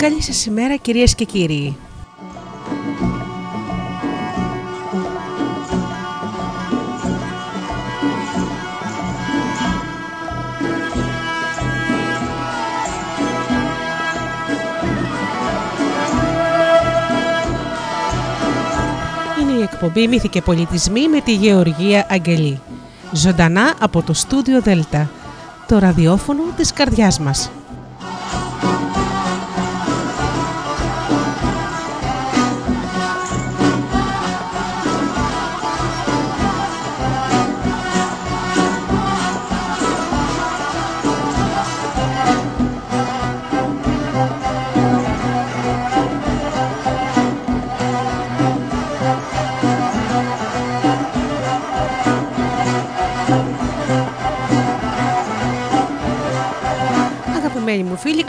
Καλή σας ημέρα κυρίες και κύριοι. Είναι η εκπομπή «Μύθοι και πολιτισμοί» με τη Γεωργία Αγγελή. Ζωντανά από το στούντιο Δέλτα, το ραδιόφωνο της καρδιάς μας.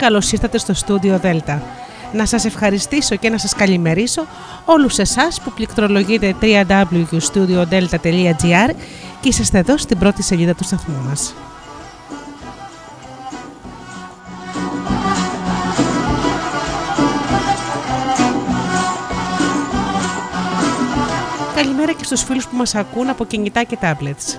Καλώς ήρθατε στο στούντιο Δέλτα. Να σας ευχαριστήσω και να σας καλημερίσω όλους εσάς που πληκτρολογείτε www.studiodelta.gr και είσαστε εδώ στην πρώτη σελίδα του σταθμού μας. Καλημέρα και στους φίλους που μας ακούν από κινητά και tablets.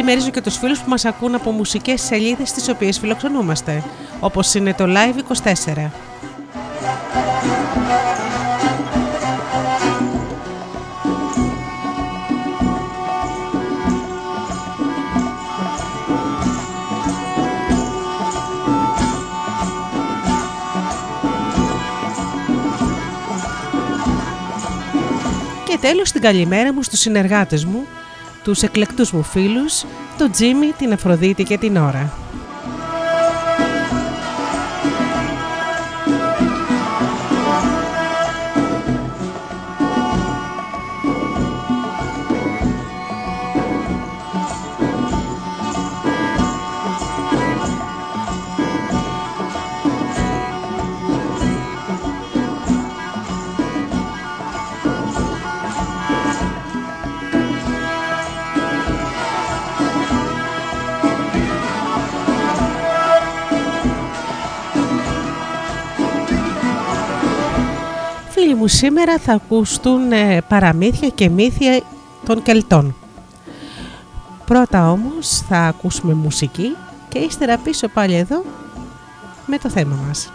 Καλημερίζω και τους φίλους που μας ακούν από μουσικές σελίδες στις οποίες φιλοξενούμαστε, όπως είναι το Live24. Και τέλος την καλημέρα μου στους συνεργάτες μου, τους εκλεκτούς μου φίλους, τον Τζίμι, την Αφροδίτη και την Ωρα. Μου, σήμερα θα ακουστούν ε, παραμύθια και μύθια των Κελτών. Πρώτα όμως θα ακούσουμε μουσική και ύστερα πίσω πάλι εδώ με το θέμα μας.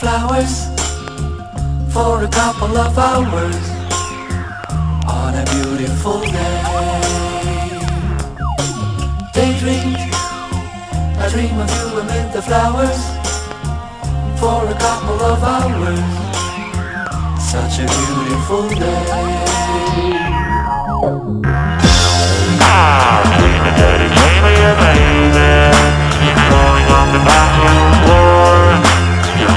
Flowers for a couple of hours on a beautiful day. Daydream. I dream of you amid the flowers for a couple of hours. Such a beautiful day. Dreaming that he gave me a baby. You're crawling on the bathroom floor. You're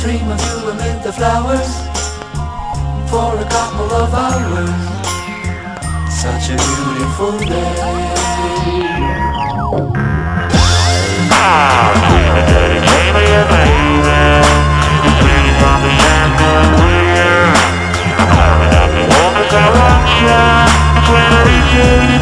dream of you amid the flowers For a couple of hours. Such a beautiful day. I'm gonna be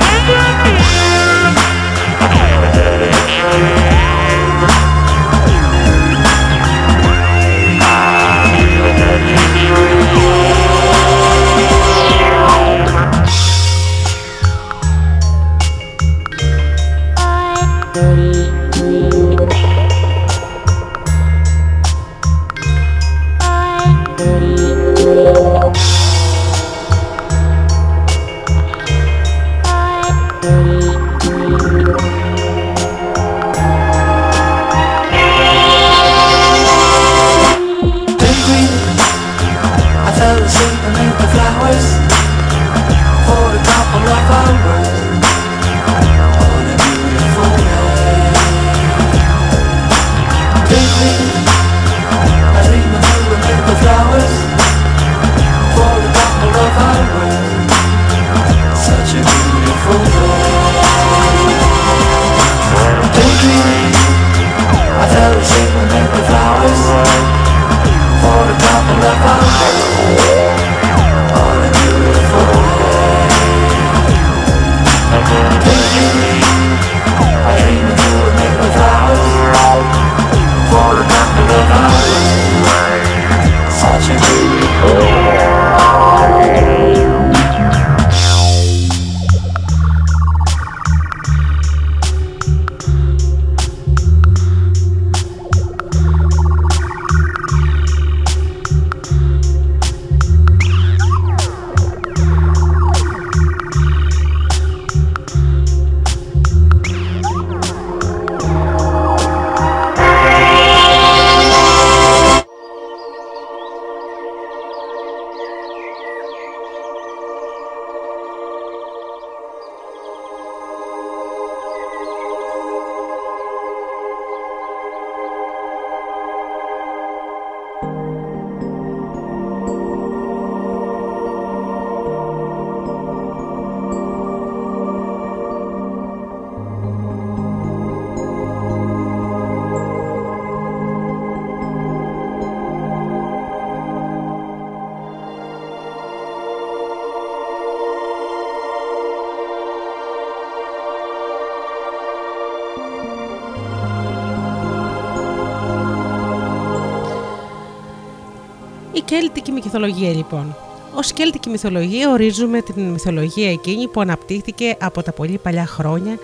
chandelier. Κέλτικη μυθολογία λοιπόν. Ω Κέλτικη μυθολογία ορίζουμε την μυθολογία εκείνη που αναπτύχθηκε από τα πολύ παλιά χρόνια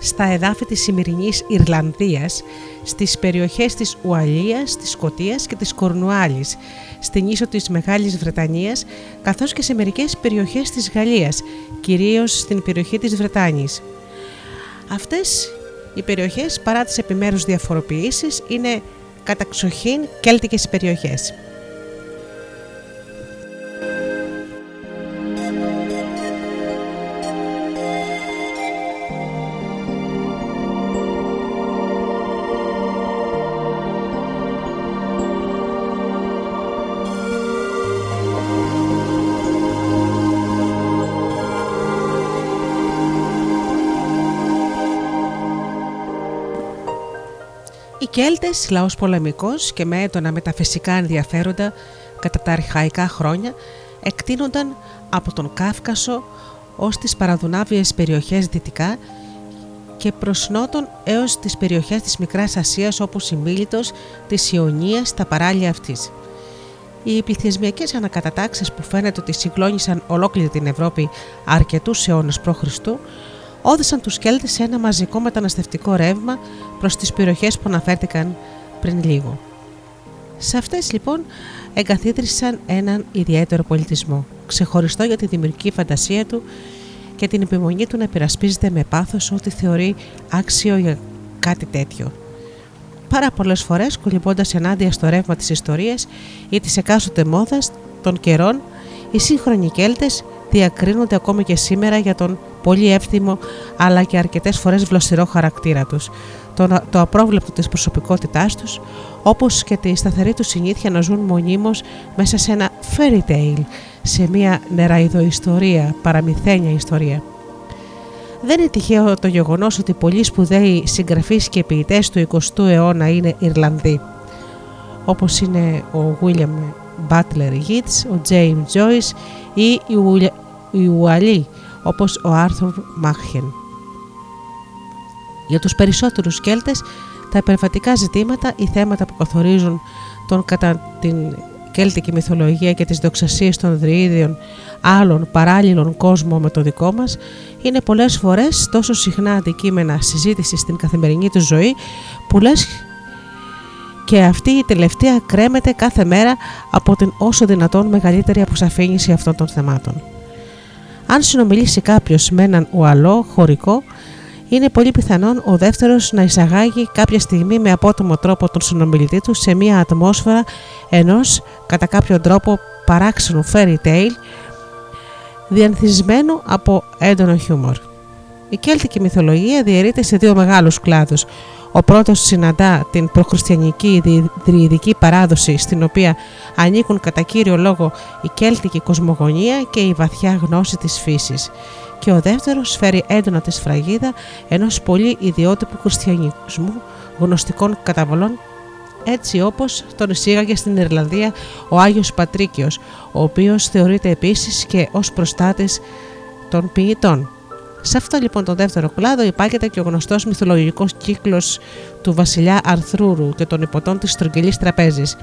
στα εδάφη της σημερινής Ιρλανδίας, στις περιοχές της Ουαλίας, της Σκοτίας και της Κορνουάλης, στην ίσο της Μεγάλης Βρετανίας, καθώς και σε μερικές περιοχές της Γαλλίας, κυρίως στην περιοχή της Βρετάνης. Αυτές οι περιοχές, παρά τις επιμέρους διαφοροποιήσεις, είναι καταξοχήν κέλτικες περιοχές. Κέλτες, λαός πολεμικός και με έντονα μεταφυσικά ενδιαφέροντα κατά τα αρχαϊκά χρόνια, εκτείνονταν από τον Κάφκασο ως τις παραδουνάβιες περιοχές δυτικά και προς νότον έως τις περιοχές της Μικράς Ασίας όπως η Μίλητος, της Ιωνίας, τα παράλια αυτής. Οι πληθυσμιακές ανακατατάξεις που φαίνεται ότι συγκλώνησαν ολόκληρη την Ευρώπη αρκετούς αιώνες π.Χ. όδησαν τους Κέλτες σε ένα μαζικό μεταναστευτικό ρεύμα προς τις περιοχές που αναφέρθηκαν πριν λίγο. Σε αυτές λοιπόν εγκαθίδρυσαν έναν ιδιαίτερο πολιτισμό, ξεχωριστό για τη δημιουργική φαντασία του και την επιμονή του να υπερασπίζεται με πάθος ό,τι θεωρεί άξιο για κάτι τέτοιο. Πάρα πολλές φορές, κολυμπώντας ενάντια στο ρεύμα της ιστορίας ή της εκάστοτε μόδας των καιρών, οι σύγχρονοι Κέλτες διακρίνονται ακόμη και σήμερα για τον πολύ εύθυμο αλλά και αρκετές φορές βλοσιρό χαρακτήρα τους, το, το απρόβλεπτο της προσωπικότητάς τους, όπως και τη σταθερή τους συνήθεια να ζουν μονίμως μέσα σε ένα fairy tale, σε μια νεραϊδοϊστορία, παραμυθένια ιστορία. Δεν είναι τυχαίο το γεγονός ότι πολλοί σπουδαίοι συγγραφείς και ποιητές του 20ου αιώνα είναι Ιρλανδοί, όπως είναι ο William Butler Yeats, ο James Joyce ή οι Ουαλοί, όπως ο Άρθουρ Μάχεν. Για τους περισσότερους Κέλτες, τα υπερβατικά ζητήματα, οι θέματα που καθορίζουν τον κατά την κέλτικη μυθολογία και τις δοξασίες των δρύδιων άλλων παράλληλων κόσμο με το δικό μας είναι πολλές φορές τόσο συχνά αντικείμενα συζήτησης στην καθημερινή τους ζωή που λες και αυτή η τελευταία κρέμεται κάθε μέρα από την όσο δυνατόν μεγαλύτερη αποσαφήνιση αυτών των θεμάτων. Αν συνομιλήσει κάποιος με έναν ουαλό χωρικό, είναι πολύ πιθανόν ο δεύτερος να εισαγάγει κάποια στιγμή με απότομο τρόπο τον συνομιλητή του σε μια ατμόσφαιρα ενός κατά κάποιο τρόπο παράξενου fairy tale διανθισμένο από έντονο χιούμορ. Η κέλτικη μυθολογία διαιρείται σε δύο μεγάλους κλάδους. Ο πρώτος συναντά την προχριστιανική δριειδική παράδοση στην οποία ανήκουν κατά κύριο λόγο η κέλτικη κοσμογονία και η βαθιά γνώση της φύσης και ο δεύτερος φέρει έντονα τη σφραγίδα ενός πολύ ιδιότυπου χριστιανισμού γνωστικών καταβολών έτσι όπως τον εισήγαγε στην Ιρλανδία ο Άγιος Πατρίκιος, ο οποίος θεωρείται επίσης και ως προστάτης των ποιητών. Σε αυτό λοιπόν τον δεύτερο κλάδο υπάγεται και ο γνωστός μυθολογικός κύκλος του βασιλιά Αρθρούρου και των υποτών της στρογγυλής τραπέζης,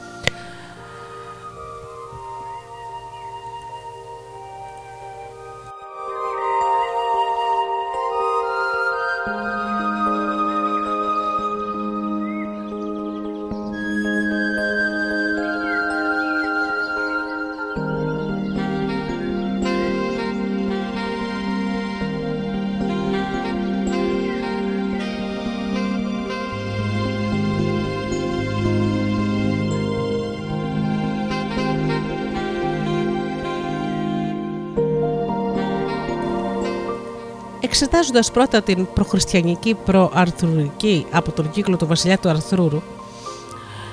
Εξετάζοντας πρώτα την προχριστιανική προαρθουρική από τον κύκλο του βασιλιά του Αρθρούρου,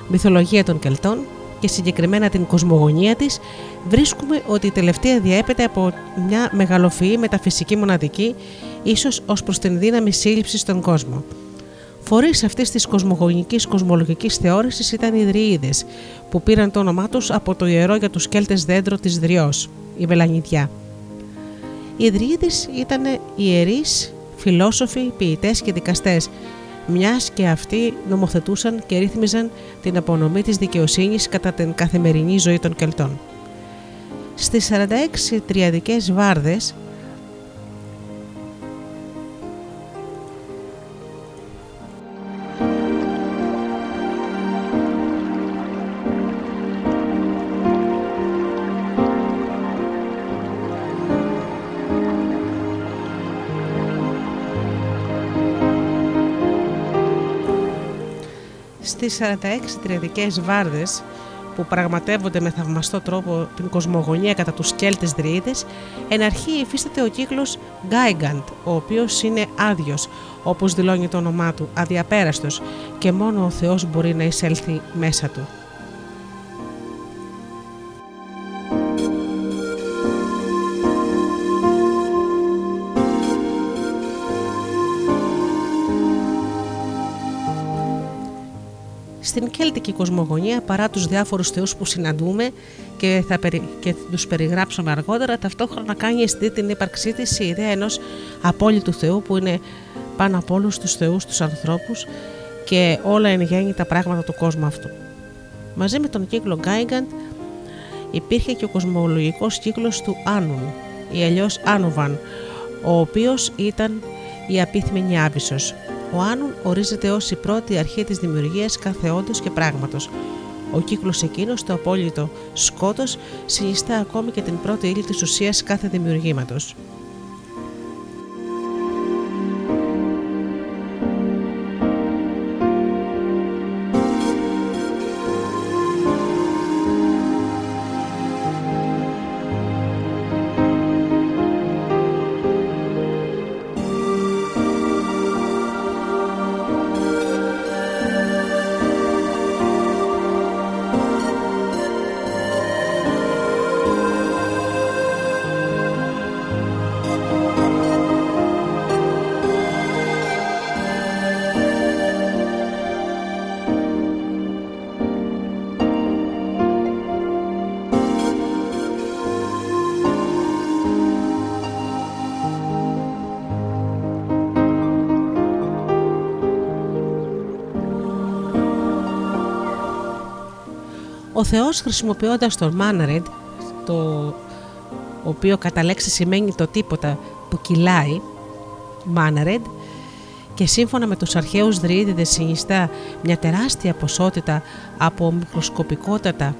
μυθολογία των Κελτών και συγκεκριμένα την κοσμογονία της, βρίσκουμε ότι η τελευταία διέπεται από μια μεγαλοφυή μεταφυσική μοναδική, ίσως ως προς την δύναμη σύλληψης στον κόσμο. Φορείς αυτής της κοσμογονικής κοσμολογικής θεώρησης ήταν οι Δριίδες, που πήραν το όνομά τους από το ιερό για τους Κέλτες δέντρο της Δριός, η Βελανιδιά. Οι Ιδρύητες ήταν ιερείς, φιλόσοφοι, ποιητές και δικαστές, μιας και αυτοί νομοθετούσαν και ρύθμιζαν την απονομή της δικαιοσύνης κατά την καθημερινή ζωή των Κελτών. Στις 46 τριαδικές βάρδες στις 46 τριαδικές βάρδες που πραγματεύονται με θαυμαστό τρόπο την κοσμογονία κατά τους Κέλτες Δρύδες, εν αρχή υφίσταται ο κύκλος Γκάιγκαντ, ο οποίος είναι άδειος, όπως δηλώνει το όνομά του, αδιαπέραστος και μόνο ο Θεός μπορεί να εισέλθει μέσα του. Στην κέλτικη κοσμογονία, παρά τους διάφορους θεούς που συναντούμε και, θα περι... και τους περιγράψουμε αργότερα, ταυτόχρονα κάνει αισθητή την ύπαρξή της η ιδέα ενός απόλυτου θεού που είναι πάνω από όλους τους θεούς τους ανθρώπους και όλα εν γέννη τα πράγματα του κόσμου αυτού. Μαζί με τον κύκλο Γκάιγκαντ υπήρχε και ο κοσμολογικός κύκλος του Άνουν ή αλλιώς Άνουβαν, ο οποίος ήταν η απίθμενη Άβυσσος. Ο Άνουν ορίζεται ως η πρώτη αρχή της δημιουργίας κάθε όντως και πράγματος. Ο κύκλος εκείνος, το απόλυτο σκότος, συνιστά ακόμη και την πρώτη ύλη της ουσίας κάθε δημιουργήματος. Ο Θεός χρησιμοποιώντας τον Μάναρεντ, το οποίο κατά λέξη σημαίνει το τίποτα που κυλάει, Μάναρεντ, και σύμφωνα με τους αρχαίους δρύδιδες συνιστά μια τεράστια ποσότητα από μικροσκοπικότατα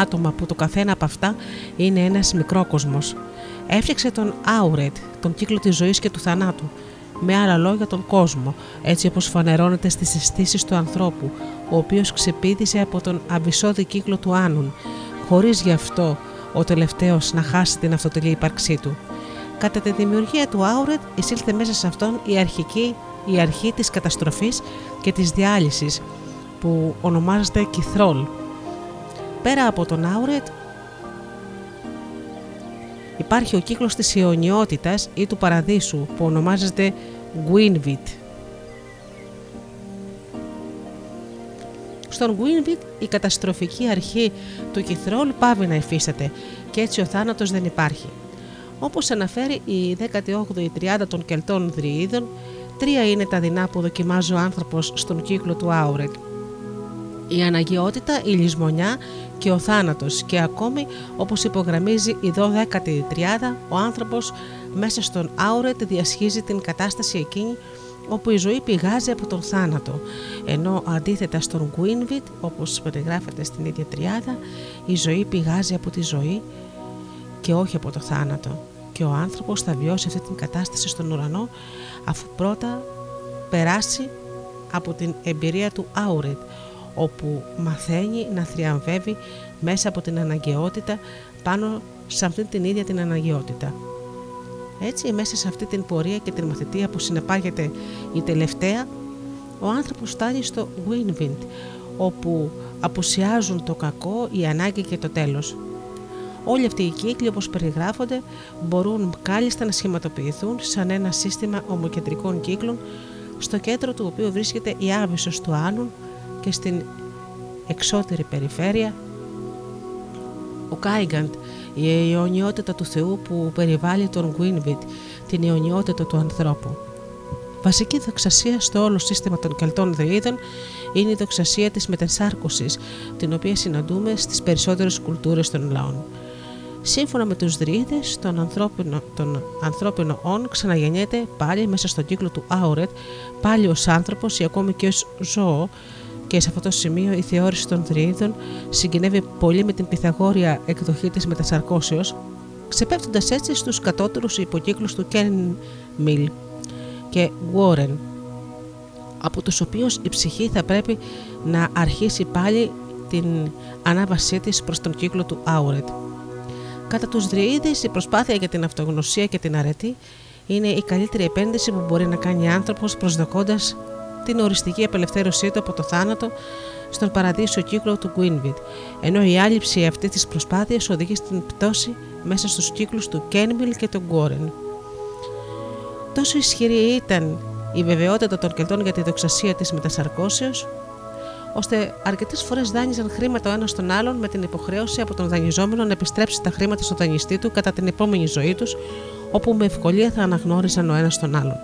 άτομα που το καθένα από αυτά είναι ένας μικρόκοσμος. Έφτιαξε τον Άουρετ, τον κύκλο της ζωής και του θανάτου, με άλλα λόγια τον κόσμο, έτσι όπως φανερώνεται στις αισθήσεις του ανθρώπου, ο οποίος ξεπίδησε από τον αβυσόδη κύκλο του Άνουν, χωρίς γι' αυτό ο τελευταίος να χάσει την αυτοτελή ύπαρξή του. Κατά τη δημιουργία του Άουρετ εισήλθε μέσα σε αυτόν η αρχική η αρχή της καταστροφής και της διάλυσης που ονομάζεται Κιθρόλ. Πέρα από τον Άουρετ υπάρχει ο κύκλος της ιονιότητας ή του παραδείσου που ονομάζεται Gwynvit. Στον Gwynvit η καταστροφική αρχή του Κιθρόλ πάβει να υφίσταται και έτσι ο θάνατος δεν υπάρχει. Όπως αναφέρει η 18η τριάδα των Κελτών Δρυίδων, τρία είναι τα δεινά που δοκιμάζει ο άνθρωπος στον κύκλο του Άουρετ. Η αναγκαιότητα, η λησμονιά και ο θάνατος και ακόμη όπως υπογραμμίζει η 12η τριάδα ο άνθρωπος μέσα στον Άουρετ διασχίζει την κατάσταση εκείνη όπου η ζωή πηγάζει από τον θάνατο, ενώ αντίθετα στον Γουίνβιτ, όπως περιγράφεται στην ίδια τριάδα, η ζωή πηγάζει από τη ζωή και όχι από το θάνατο και ο άνθρωπος θα βιώσει αυτή την κατάσταση στον ουρανό αφού πρώτα περάσει από την εμπειρία του Άουρετ, όπου μαθαίνει να θριαμβεύει μέσα από την αναγκαιότητα πάνω σε αυτή την ίδια την αναγκαιότητα. Έτσι, μέσα σε αυτή την πορεία και την μαθητεία που συνεπάγεται η τελευταία, ο άνθρωπος φτάνει στο win-wind, όπου απουσιάζουν το κακό, η ανάγκη και το τέλος. Όλοι αυτοί οι κύκλοι όπως περιγράφονται μπορούν κάλλιστα να σχηματοποιηθούν σαν ένα σύστημα ομοκεντρικών κύκλων στο κέντρο του οποίου βρίσκεται η άβυσος του Άνων και στην εξώτερη περιφέρεια ο Κάιγκαντ, η αιωνιότητα του Θεού που περιβάλλει τον Γουίνβιτ, την αιωνιότητα του ανθρώπου. Βασική δοξασία στο όλο σύστημα των Κελτών Δεΐδων είναι η δοξασία της μετασάρκωσης, την οποία συναντούμε στις περισσότερες κουλτούρες των λαών. Σύμφωνα με τους Δρύδες, τον ανθρώπινο, τον ανθρώπινο όν ξαναγεννιέται πάλι μέσα στον κύκλο του Άουρετ, πάλι ως άνθρωπος ή ακόμη και ως ζώο, και σε αυτό το σημείο η θεώρηση των Δρύδων συγκινεύει πολύ με την Πυθαγόρια εκδοχή της μετασαρκώσεως, ξεπέφτοντας έτσι στους κατώτερους υποκύκλους του Κέν Μιλ και Βόρεν, από τους οποίους η ψυχή θα πρέπει να αρχίσει πάλι την ανάβασή της προς τον κύκλο του Άουρετ. Κατά τους Δρυίδες η προσπάθεια για την αυτογνωσία και την αρετή είναι η καλύτερη επένδυση που μπορεί να κάνει άνθρωπος προσδοκώντας την οριστική απελευθέρωσή του από το θάνατο στον παραδείσιο κύκλο του Γκουίνβιτ, ενώ η άλυψη αυτή της προσπάθειας οδηγεί στην πτώση μέσα στους κύκλους του Κένμιλ και του Γκόρεν. Τόσο ισχυρή ήταν η βεβαιότητα των Κελτών για τη δοξασία της μετασαρκώσεως, ώστε αρκετές φορές δάνειζαν χρήματα ο ένας στον άλλον με την υποχρέωση από τον δανειζόμενο να επιστρέψει τα χρήματα στον δανειστή του κατά την επόμενη ζωή τους, όπου με ευκολία θα αναγνώριζαν ο ένας τον άλλον.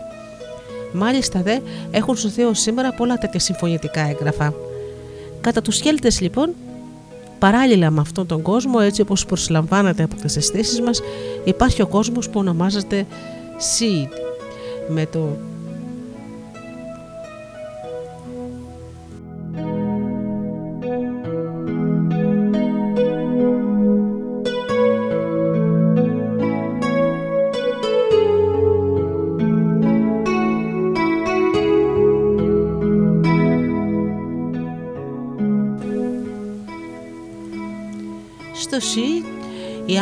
Μάλιστα δε έχουν σωθεί ως σήμερα πολλά τέτοια συμφωνητικά έγγραφα. Κατά τους Κέλτες λοιπόν, παράλληλα με αυτόν τον κόσμο, έτσι όπως προσλαμβάνεται από τις αισθήσεις μας, υπάρχει ο κόσμος που ονομάζεται Seed, με το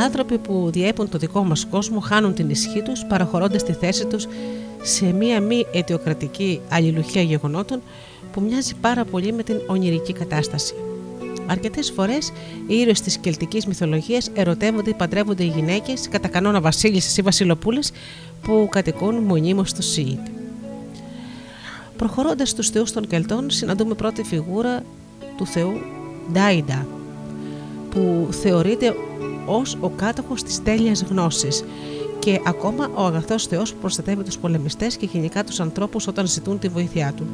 άνθρωποι που διέπουν το δικό μας κόσμο χάνουν την ισχύ τους παραχωρώντας τη θέση τους σε μία μη αιτιοκρατική αλληλουχία γεγονότων που μοιάζει πάρα πολύ με την ονειρική κατάσταση. Αρκετές φορές οι ήρωες της κελτικής μυθολογίας ερωτεύονται ή παντρεύονται οι γυναίκες, κατά κανόνα βασίλισσε ή βασιλοπούλε, που κατοικούν μονίμως στο Σιήτ. Προχωρώντας στους θεούς των Κελτών, συναντούμε πρώτη φιγούρα του θεού Ντάιντα, που θεωρείται ως ο κάτοχος της τέλειας γνώσης και ακόμα ο αγαθός Θεός που προστατεύει τους πολεμιστές και γενικά τους ανθρώπους όταν ζητούν τη βοήθειά του.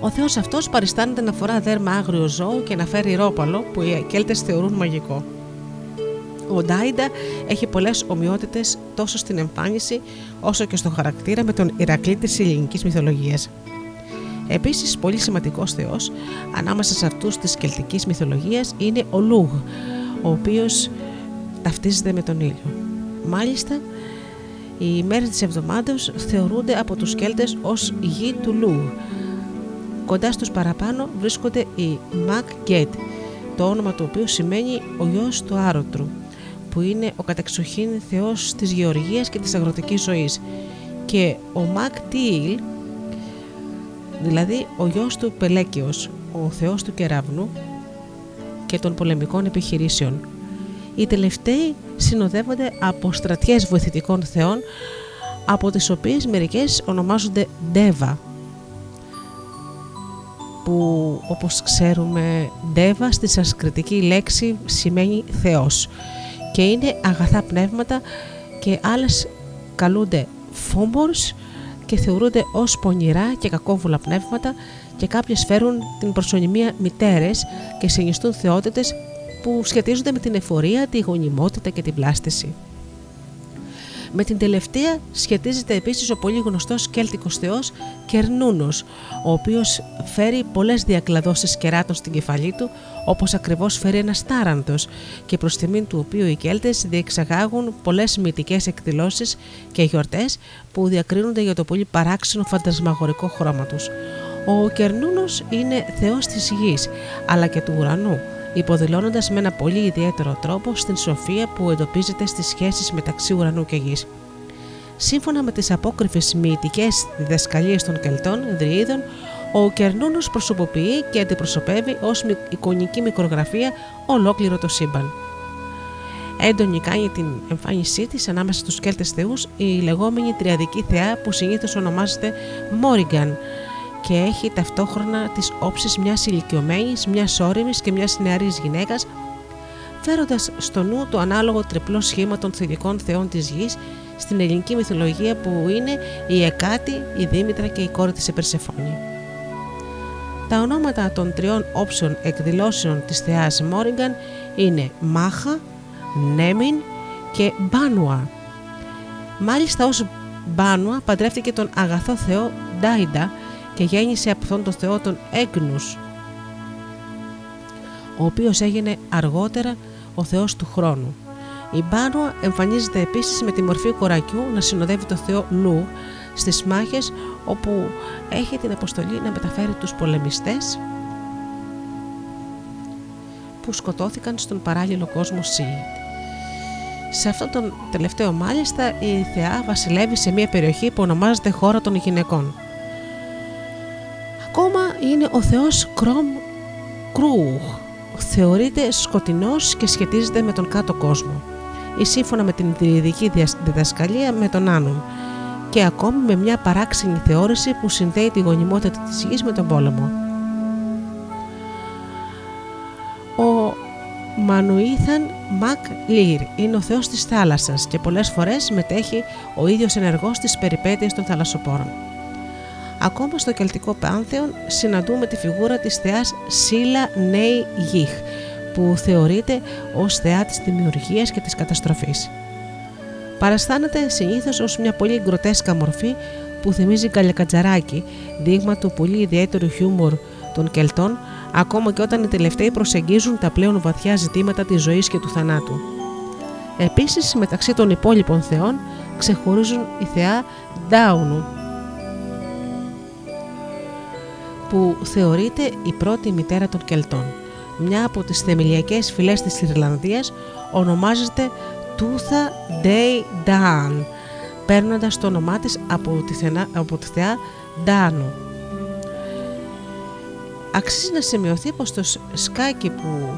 Ο Θεός αυτός παριστάνεται να φορά δέρμα άγριο ζώο και να φέρει ρόπαλο που οι Κέλτες θεωρούν μαγικό. Ο Ντάιντα έχει πολλές ομοιότητες τόσο στην εμφάνιση όσο και στο χαρακτήρα με τον Ηρακλή της ελληνικής μυθολογίας. Επίσης, πολύ σημαντικός θεός ανάμεσα σε αυτούς της κελτικής μυθολογίας είναι ο Λούγ, ο οποίος ταυτίζεται με τον ήλιο. Μάλιστα, οι μέρες της εβδομάδας θεωρούνται από τους Κέλτες ως γη του Λούγ. Κοντά στους παραπάνω βρίσκονται οι Μακ Γκέτ, το όνομα του οποίου σημαίνει ο γιος του Άρωτρου, που είναι ο κατεξοχήν θεός της γεωργίας και της αγροτικής ζωής, και ο Μακ Τίλ, δηλαδή ο γιος του Πελέκιος, ο θεός του κεραύνου και των πολεμικών επιχειρήσεων. Οι τελευταίοι συνοδεύονται από στρατιές βοηθητικών θεών, από τις οποίες μερικές ονομάζονται Ντέβα, που όπως ξέρουμε Ντέβα στη σανσκριτική λέξη σημαίνει θεός και είναι αγαθά πνεύματα και άλλες καλούνται φόμπορς και θεωρούνται ως πονηρά και κακόβουλα πνεύματα και κάποιες φέρουν την προσωνυμία μητέρες και συνιστούν θεότητες που σχετίζονται με την εφορία, τη γονιμότητα και την πλάστηση. Με την τελευταία σχετίζεται επίσης ο πολύ γνωστός κέλτικος θεός Κερνούνος, ο οποίος φέρει πολλές διακλαδώσεις κεράτων στην κεφαλή του, όπως ακριβώς φέρει ένας τάραντος και προς τιμήν του οποίου οι Κέλτες διεξαγάγουν πολλές μυητικές εκδηλώσεις και γιορτές που διακρίνονται για το πολύ παράξενο φαντασμαγορικό χρώμα τους. Ο Κερνούνος είναι θεός της γης, αλλά και του ουρανού, υποδηλώνοντας με ένα πολύ ιδιαίτερο τρόπο στην σοφία που εντοπίζεται στις σχέσεις μεταξύ ουρανού και γης. Σύμφωνα με τις απόκριφες μυητικές διδασκαλίες των Κελτών, Δριίδων, ο Κερνούνος προσωποποιεί και αντιπροσωπεύει ως εικονική μικρογραφία ολόκληρο το σύμπαν. Έντονη κάνει την εμφάνισή της ανάμεσα στους Κέλτες θεούς η λεγόμενη τριαδική θεά που συνήθως ονομάζεται Μόριγκαν, και έχει ταυτόχρονα τις όψεις μιας ηλικιωμένης, μιας όρημης και μιας νεαρής γυναίκας, φέροντας στο νου το ανάλογο τριπλό σχήμα των θετικών θεών της γης στην ελληνική μυθολογία που είναι η Εκάτη, η Δήμητρα και η κόρη της Επερσεφόνη. Τα ονόματα των τριών όψεων εκδηλώσεων της θεάς Μόριγκαν είναι Μάχα, Νέμιν και Μπάνουα. Μάλιστα ως Μπάνουα παντρεύτηκε τον αγαθό θεό Ντάιντα και γέννησε από αυτόν τον θεό τον Έγνους, ο οποίος έγινε αργότερα ο θεός του χρόνου. Η Μπάνουα εμφανίζεται επίσης με τη μορφή κορακιού να συνοδεύει το θεό Λου στις μάχες όπου έχει την αποστολή να μεταφέρει τους πολεμιστές που σκοτώθηκαν στον παράλληλο κόσμο Σιήτ. Σε αυτόν τον τελευταίο μάλιστα η θεά βασιλεύει σε μια περιοχή που ονομάζεται χώρα των γυναικών είναι ο θεός Κρόμ Κρούγ. Θεωρείται σκοτεινός και σχετίζεται με τον κάτω κόσμο ή σύμφωνα με την τριειδική διδασκαλία με τον Άνων και ακόμη με μια παράξενη θεώρηση που συνδέει τη γονιμότητα της γης με τον πόλεμο. Ο Μανουίθαν Μάκλιρ είναι ο θεός της θάλασσας και πολλές φορές μετέχει ο ίδιος ενεργός στις περιπέτειες των θαλασσοπόρων. Ακόμα στο κελτικό πάνθεον συναντούμε τη φιγούρα της θεάς Σίλα Νέι Γιχ που θεωρείται ως θεά της δημιουργίας και της καταστροφής. Παραστάνεται συνήθως ως μια πολύ γκροτέσκα μορφή που θυμίζει καλιακατζαράκι, δείγμα του πολύ ιδιαίτερου χιούμορ των Κελτών, ακόμα και όταν οι τελευταίοι προσεγγίζουν τα πλέον βαθιά ζητήματα της ζωής και του θανάτου. Επίσης, μεταξύ των υπόλοιπων θεών ξεχωρίζουν η θεά Ντάουνου, που θεωρείται η πρώτη μητέρα των Κελτών. Μια από τις θεμελιακές φυλές της Ιρλανδίας ονομάζεται Τούθα Ντέι Ντάν, παίρνοντας το όνομά της από τη, θεά, από τη θεά Ντάνου. Αξίζει να σημειωθεί πως το σκάκι που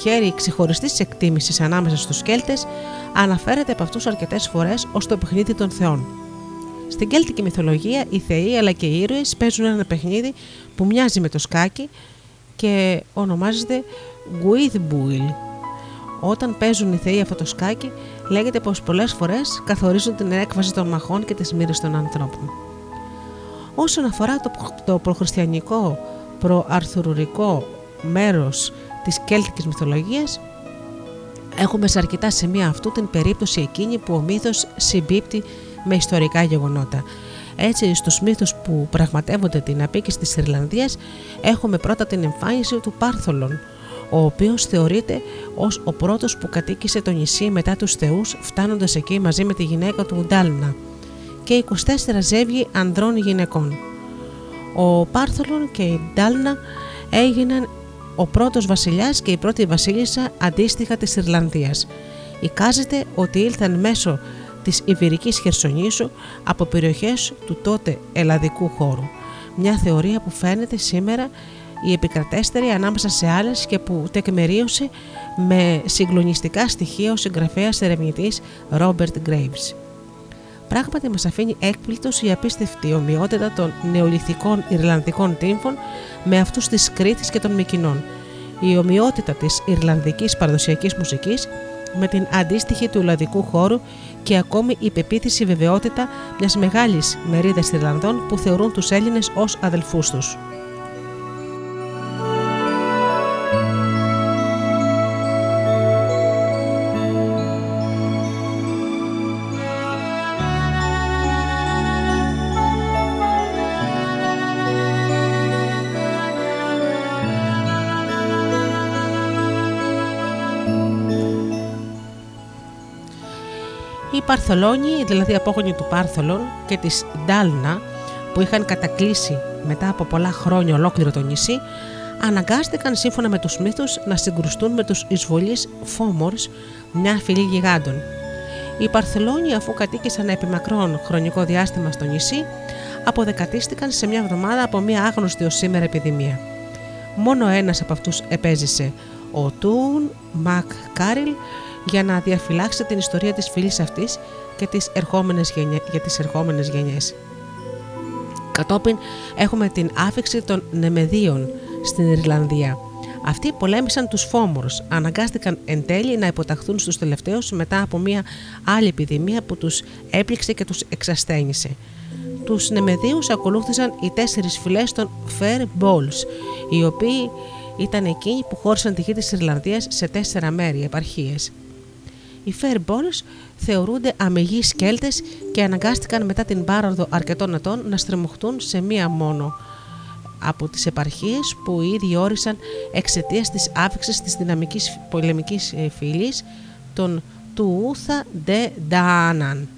χέρι ξεχωριστή εκτίμησης ανάμεσα στους Κέλτες αναφέρεται από αυτούς αρκετές φορές ως το παιχνίδι των θεών. Στην Κέλτικη μυθολογία οι θεοί αλλά και οι ήρωες παίζουν ένα παιχνίδι που μοιάζει με το σκάκι και ονομάζεται Γουίθμπουιλ. Όταν παίζουν οι θεοί αυτό το σκάκι λέγεται πως πολλές φορές καθορίζουν την έκβαση των μαχών και τις μοίρες των ανθρώπων. Όσον αφορά το, το προχριστιανικό προαρθουρουρικό μέρος της κέλτικης μυθολογίας έχουμε σε αρκετά σημεία αυτού την περίπτωση εκείνη που ο μύθος συμπίπτει με ιστορικά γεγονότα. Έτσι, στους μύθους που πραγματεύονται την απίκηση της Ιρλανδίας έχουμε πρώτα την εμφάνιση του Πάρθολων, ο οποίος θεωρείται ως ο πρώτος που κατοίκησε το νησί μετά τους θεούς φτάνοντας εκεί μαζί με τη γυναίκα του Ντάλνα και 24 ζεύγοι ανδρών γυναικών. Ο Πάρθολον και η Ντάλνα έγιναν ο πρώτος βασιλιάς και η πρώτη βασίλισσα αντίστοιχα της Ιρλανδίας. Εικάζεται ότι ήλθαν μέσω της Ιβηρικής Χερσονήσου από περιοχές του τότε ελλαδικού χώρου. Μια θεωρία που φαίνεται σήμερα η επικρατέστερη ανάμεσα σε άλλες και που τεκμερίωσε με συγκλονιστικά στοιχεία ο συγγραφέας ερευνητής Ρόμπερτ Graves. Πράγματι μας αφήνει έκπληκτος η απίστευτη ομοιότητα των νεολιθικών Ιρλανδικών τύμφων με αυτούς της Κρήτης και των Μικινών. Η ομοιότητα της Ιρλανδικής παραδοσιακής μουσικής με την αντίστοιχη του ελλαδικού χώρου και ακόμη η πεποίθηση βεβαιότητα μιας μεγάλης μερίδας Ιρλανδών που θεωρούν τους Έλληνες ως αδελφούς τους. Παρθολόνοι, δηλαδή απόγονοι του Πάρθολων και της Ντάλνα που είχαν κατακλείσει μετά από πολλά χρόνια ολόκληρο το νησί, αναγκάστηκαν σύμφωνα με τους μύθους να συγκρουστούν με τους εισβολείς Φόμορς, μια φυλή γιγάντων. Οι Παρθελόνοι αφού κατοίκησαν επί μακρόν χρονικό διάστημα στο νησί, αποδεκατίστηκαν σε μια εβδομάδα από μια άγνωστη ως σήμερα επιδημία. Μόνο ένας από αυτούς επέζησε, ο Τούν Μακ Κάριλ, για να διαφυλάξει την ιστορία της φύλης αυτής και τις ερχόμενες γενιέ, για τις ερχόμενες γενιές. Κατόπιν έχουμε την άφιξη των Νεμεδίων στην Ιρλανδία. Αυτοί πολέμησαν τους Φόμορους, αναγκάστηκαν εν τέλει να υποταχθούν στους τελευταίους μετά από μια άλλη επιδημία που τους έπληξε και τους εξασθένησε. Τους Νεμεδίους ακολούθησαν οι τέσσερις φυλές των Fair Balls, οι οποίοι ήταν εκείνοι που χώρισαν τη γη της Ιρλανδίας σε τέσσερα μέρη, επαρχίες. Οι Fairballs θεωρούνται αμυγοί σκέλτες και αναγκάστηκαν μετά την πάροδο αρκετών ετών να στριμωχτούν σε μία μόνο από τις επαρχίες που ήδη όρισαν εξαιτίας της άφηξης της δυναμικής πολεμικής ε, φυλής των Τουούθα Ντε Ντάναν.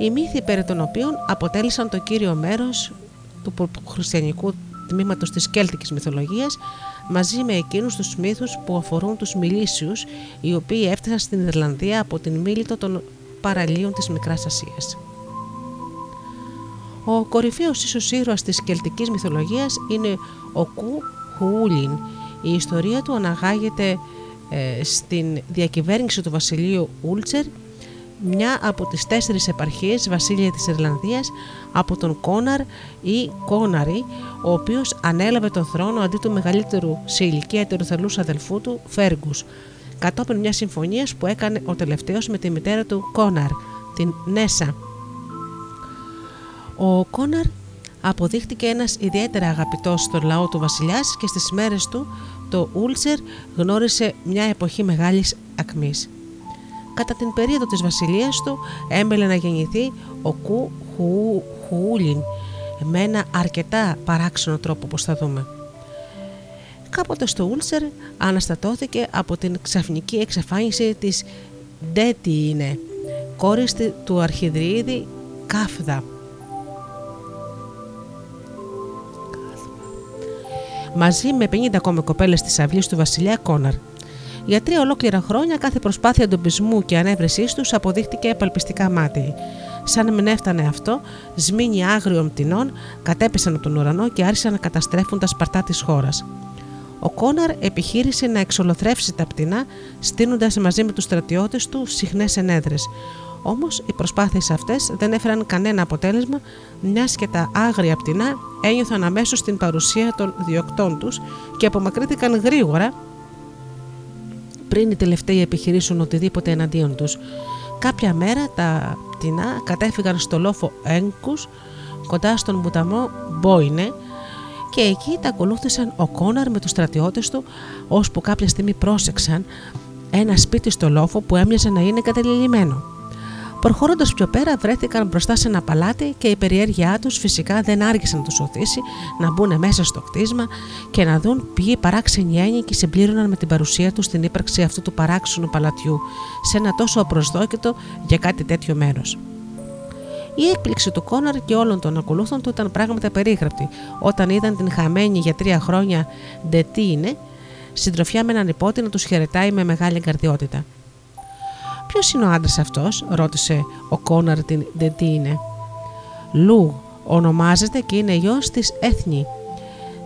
Οι μύθοι περί των οποίων αποτέλεσαν το κύριο μέρος του χριστιανικού τμήματος της κέλτικης μυθολογίας μαζί με εκείνους τους μύθους που αφορούν τους Μιλήσιους οι οποίοι έφτασαν στην Ιρλανδία από την Μίλητο των παραλίων της Μικράς Ασίας. Ο κορυφαίος ίσως ήρωας της κελτικής μυθολογίας είναι ο Κου Χούλιν. Η ιστορία του αναγάγεται ε, στην διακυβέρνηση του βασιλείου Ούλτσερ μια από τις τέσσερις επαρχίες βασίλεια της Ιρλανδίας από τον Κόναρ ή Κόναρη ο οποίος ανέλαβε τον θρόνο αντί του μεγαλύτερου σε ηλικία ετεροθελού αδελφού του, Φέργκου, κατόπιν μιας συμφωνίας που έκανε ο τελευταίος με τη μητέρα του Κόναρ, την Νέσα. Ο Κόναρ αποδείχτηκε ένας ιδιαίτερα αγαπητός στον λαό του βασιλιάς και στις μέρες του το Ούλτσερ γνώρισε μια εποχή μεγάλης ακμής. Κατά την περίοδο της βασιλείας του έμελε να γεννηθεί ο Κου Χου, Χουούλιν με ένα αρκετά παράξενο τρόπο όπως θα δούμε. Κάποτε στο Ούλτσερ αναστατώθηκε από την ξαφνική εξαφάνιση της Ντέτι είναι, κόρης του αρχιδρύδη Κάφδα μαζί με 50 ακόμα κοπέλες της αυλής του Βασιλιά Κόναρ. Για τρία ολόκληρα χρόνια κάθε προσπάθεια εντοπισμού και ανέβρεσής τους αποδείχτηκε επαλπιστικά μάτι. Σαν μην έφτανε αυτό, σμήνοι άγριων πτηνών κατέπεσαν από τον ουρανό και άρχισαν να καταστρέφουν τα σπαρτά της χώρας. Ο Κόναρ επιχείρησε να εξολοθρεύσει τα πτηνά, στείνοντας μαζί με τους στρατιώτες του συχνές ενέδρες. Όμως οι προσπάθειες αυτές δεν έφεραν κανένα αποτέλεσμα, μιας και τα άγρια πτηνά ένιωθαν αμέσως την παρουσία των διοκτών τους και απομακρύθηκαν γρήγορα πριν οι τελευταίοι επιχειρήσουν οτιδήποτε εναντίον τους. Κάποια μέρα τα πτηνά κατέφυγαν στο λόφο Έγκους κοντά στον ποταμό Μπόινε και εκεί τα ακολούθησαν ο Κόναρ με τους στρατιώτες του ώσπου κάποια στιγμή πρόσεξαν ένα σπίτι στο λόφο που έμοιαζε να είναι κατεληλημένο. Προχωρώντας πιο πέρα, βρέθηκαν μπροστά σε ένα παλάτι και η περιέργειά τους φυσικά δεν άργησε να τους οθήσει να μπουν μέσα στο κτίσμα και να δουν ποιοι παράξενοι ένοικοι συμπλήρωναν με την παρουσία τους στην ύπαρξη αυτού του παράξενου παλατιού σε ένα τόσο απροσδόκητο για κάτι τέτοιο μέρος. Η έκπληξη του Κόναρ και όλων των ακολούθων του ήταν πράγματα περίγραπτη όταν είδαν την χαμένη για τρία χρόνια Ντετίνε συντροφιά με έναν υπότι να τους χαιρετάει με μεγάλη εγκαρδιότητα. Ποιος είναι ο άντρας αυτός, ρώτησε ο Κόναρ την είναι. Λου ονομάζεται και είναι γιος της Έθνη.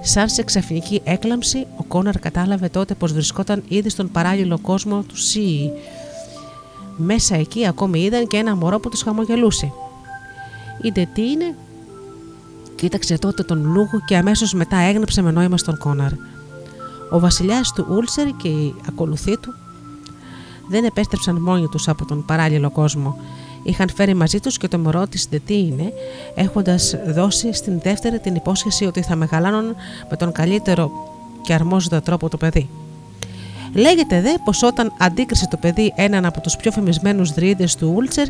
Σαν σε ξαφνική έκλαμψη, ο Κόναρ κατάλαβε τότε πως βρισκόταν ήδη στον παράλληλο κόσμο του Σίι. Μέσα εκεί ακόμη είδαν και ένα μωρό που τους χαμογελούσε. Η είναι. κοίταξε τότε τον Λούγο και αμέσως μετά έγνεψε με νόημα στον Κόναρ. Ο βασιλιάς του Ούλσερ και οι ακολουθοί του δεν επέστρεψαν μόνοι τους από τον παράλληλο κόσμο. Είχαν φέρει μαζί τους και το μωρό της τι είναι, έχοντας δώσει στην δεύτερη την υπόσχεση ότι θα μεγαλάνουν με τον καλύτερο και αρμόζοντα τρόπο το παιδί. Λέγεται δε πως όταν αντίκρισε το παιδί έναν από τους πιο φημισμένους δρύδε του Ούλτσερ,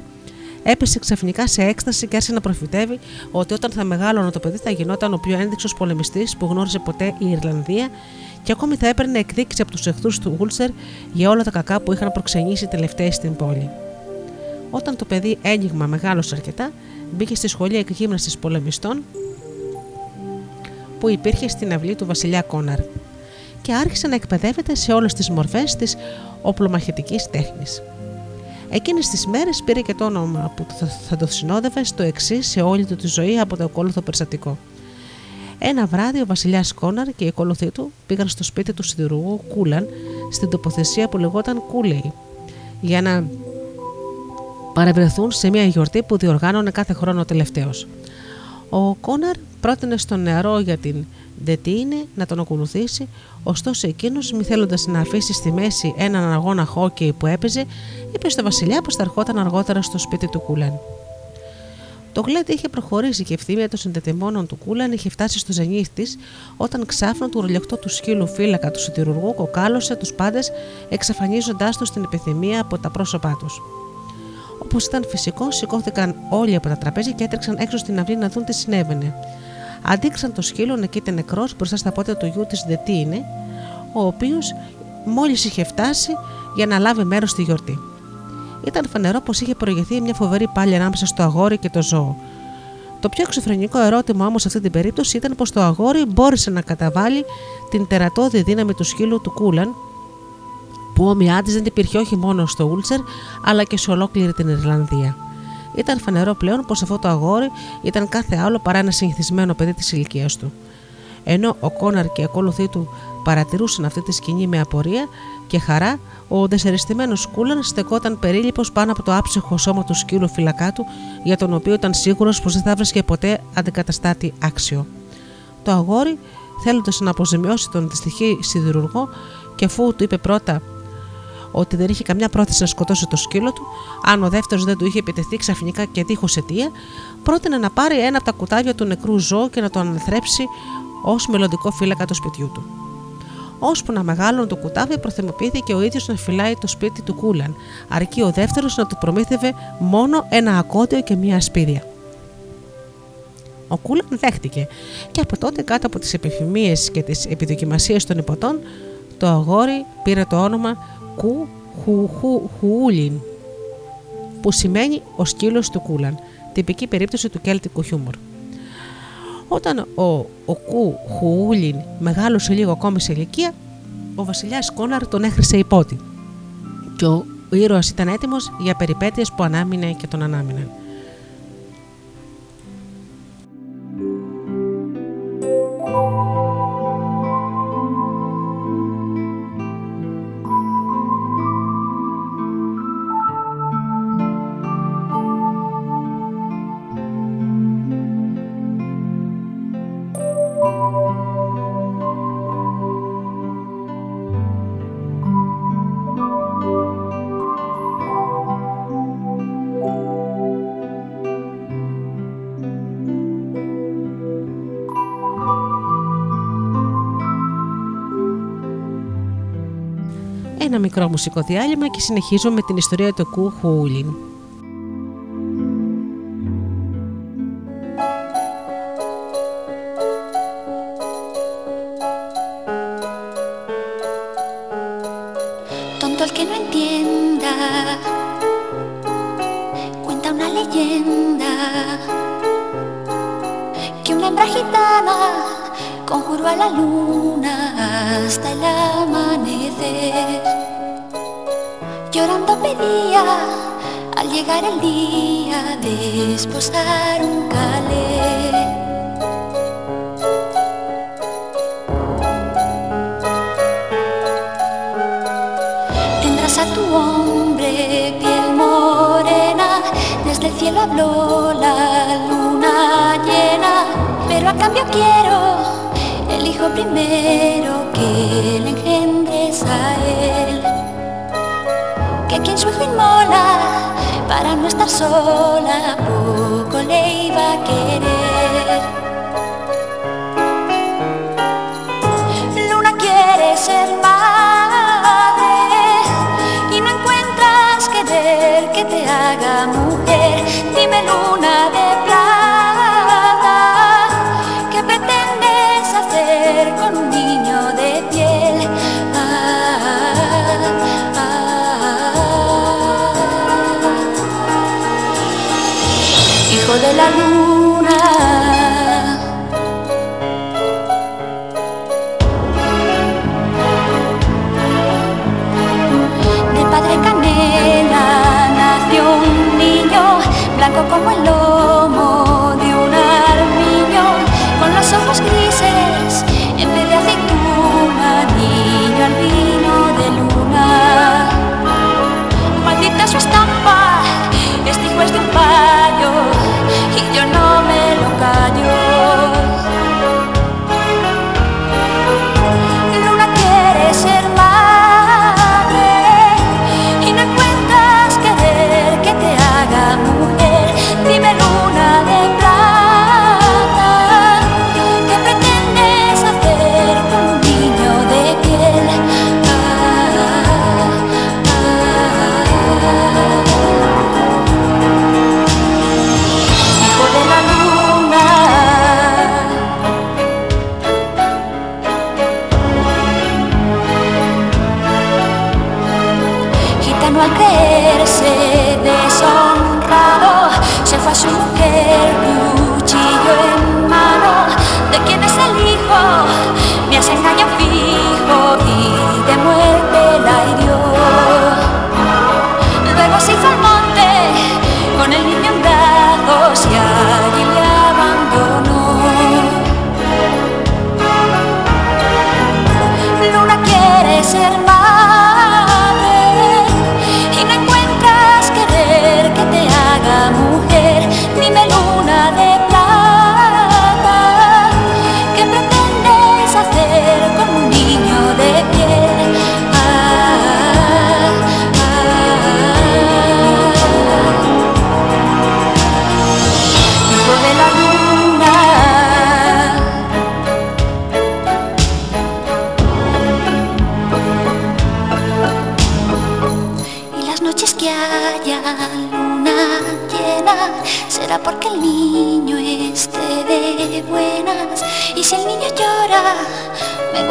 έπεσε ξαφνικά σε έκσταση και άρχισε να προφητεύει ότι όταν θα μεγάλωνε το παιδί θα γινόταν ο πιο ένδειξος πολεμιστής που γνώρισε ποτέ η Ιρλανδία και ακόμη θα έπαιρνε εκδίκηση από τους εχθρούς του Ούλσερ για όλα τα κακά που είχαν προξενήσει τελευταία στην πόλη. Όταν το παιδί ένιγμα μεγάλωσε αρκετά, μπήκε στη σχολή εκγύμνασης πολεμιστών που υπήρχε στην αυλή του βασιλιά Κόναρ και άρχισε να εκπαιδεύεται σε όλες τις μορφές της οπλομαχητικής τέχνης. Εκείνες τις μέρες πήρε και το όνομα που θα το συνόδευε στο εξής σε όλη του τη ζωή από το ακόλουθο περιστατικό. Ένα βράδυ ο βασιλιάς Κόναρ και οι ακολουθοί του πήγαν στο σπίτι του σιδηρουργού Κούλαν στην τοποθεσία που λεγόταν Κούλεϊ για να παρευρεθούν σε μια γιορτή που διοργάνωνε κάθε χρόνο ο τελευταίος. Ο Κόναρ πρότεινε στον νεαρό για την Ντετίνε να τον ακολουθήσει, ωστόσο εκείνος, μη θέλοντας να αφήσει στη μέση έναν αγώνα χόκκι που έπαιζε, είπε στο Βασιλιά πως θα ερχόταν αργότερα στο σπίτι του Κούλαν. Το γλέντι είχε προχωρήσει και η ευθύμια των συνδετεμόνων του Κούλαν είχε φτάσει στο ζενήθ της, όταν ξάφνο του ρολιοκτό του σκύλου φύλακα του σιδηρουργού κοκάλωσε τους πάντες, εξαφανίζοντάς τους την επιθυμία από τα πρόσωπά τους. Όπως ήταν φυσικό, σηκώθηκαν όλοι από τα τραπέζια και έτρεξαν έξω στην αυλή να δουν τι συνέβαινε. Αντίξαν το σκύλο να κοίται νεκρός μπροστά στα πόδια του γιού της Δετίνε, ο οποίος μόλις είχε φτάσει για να λάβει μέρος στη γιορτή. Ήταν φανερό πως είχε προηγηθεί μια φοβερή πάλη ανάμεσα στο αγόρι και το ζώο. Το πιο εξωφρενικό ερώτημα όμως σε αυτή την περίπτωση ήταν πως το αγόρι μπόρεσε να καταβάλει την τερατώδη δύναμη του σκύλου του Κούλαν, που όμοιά τη δεν υπήρχε όχι μόνο στο Ούλτσερ, αλλά και σε ολόκληρη την Ιρλανδία. Ήταν φανερό πλέον πως αυτό το αγόρι ήταν κάθε άλλο παρά ένα συνηθισμένο παιδί της ηλικίας του. Ενώ ο Κόναρ και οι ακόλουθοί του παρατηρούσαν αυτή τη σκηνή με απορία και χαρά, ο δεσεριστημένο Κούλαν στεκόταν περίληπο πάνω από το άψυχο σώμα του σκύλου φυλακά του, για τον οποίο ήταν σίγουρος πως δεν θα βρίσκε ποτέ αντικαταστάτη άξιο. Το αγόρι, θέλοντας να αποζημιώσει τον δυστυχή σιδηρουργό και αφού του είπε πρώτα ότι δεν είχε καμιά πρόθεση να σκοτώσει το σκύλο του, αν ο δεύτερος δεν του είχε επιτεθεί ξαφνικά και δίχως αιτία, πρότεινε να πάρει ένα από τα κουτάβια του νεκρού ζώου και να το αναθρέψει ως μελλοντικό φύλακα του σπιτιού του. Ώσπου να μεγάλωνε το κουτάβι, προθεμοποιήθηκε ο ίδιος να φυλάει το σπίτι του Κούλαν, αρκεί ο δεύτερος να του προμήθευε μόνο ένα ακότιο και μία ασπίδια. Ο Κούλαν δέχτηκε και από τότε κάτω από τις επιφημίες και τις επιδοκιμασίες των υποτών το αγόρι πήρε το όνομα Κου Χου, Χου, Χουούλιν που σημαίνει ο σκύλος του Κούλαν, τυπική περίπτωση του κέλτικου χιούμορ. Όταν ο, ο Κου Χουούλιν μεγάλωσε λίγο ακόμη σε ηλικία, ο βασιλιάς Κόναρ τον έχρισε υπότι και ο ήρωας ήταν έτοιμος για περιπέτειες που ανάμεινε και τον ανάμειναν. Ένα μικρό μουσικό διάλειμμα και συνεχίζουμε με την ιστορία του Κου Χούλιν.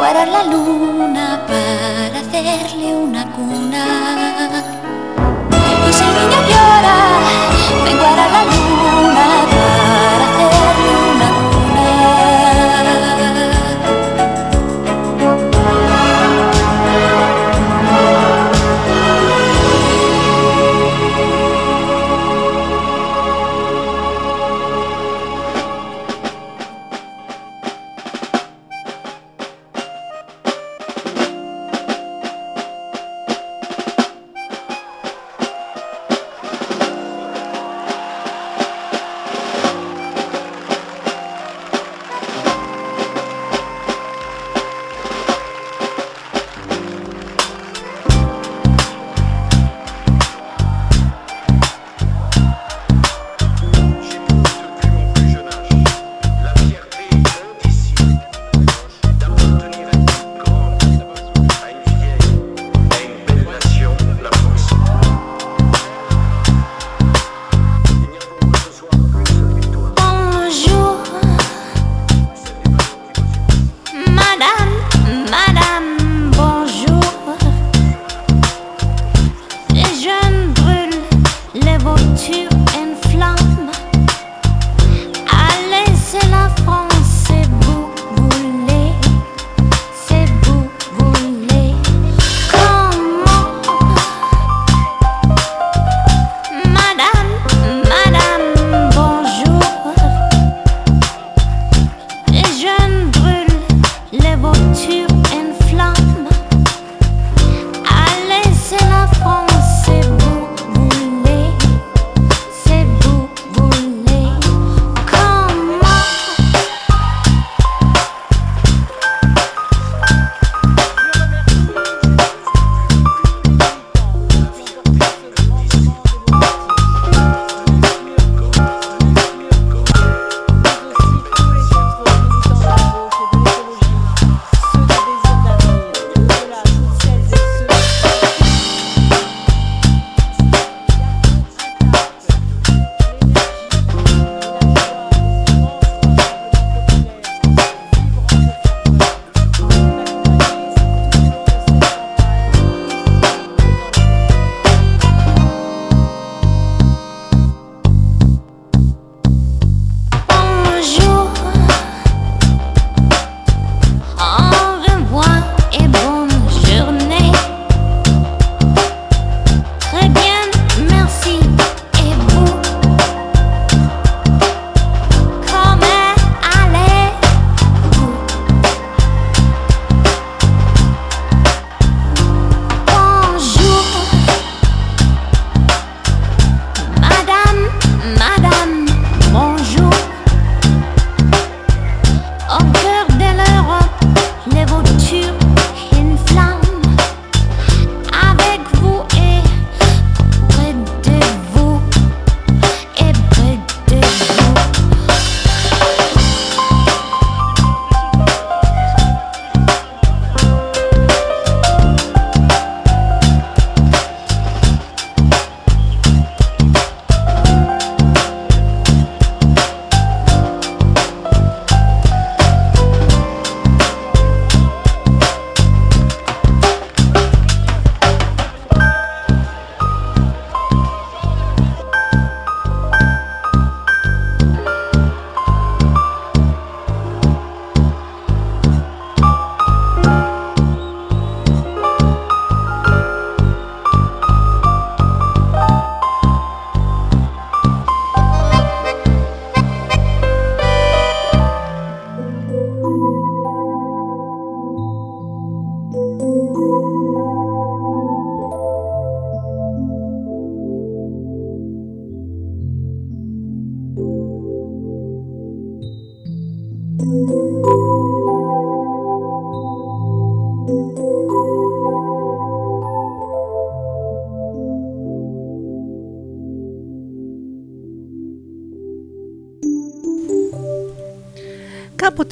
Guarda la luna para hacerle una cuna.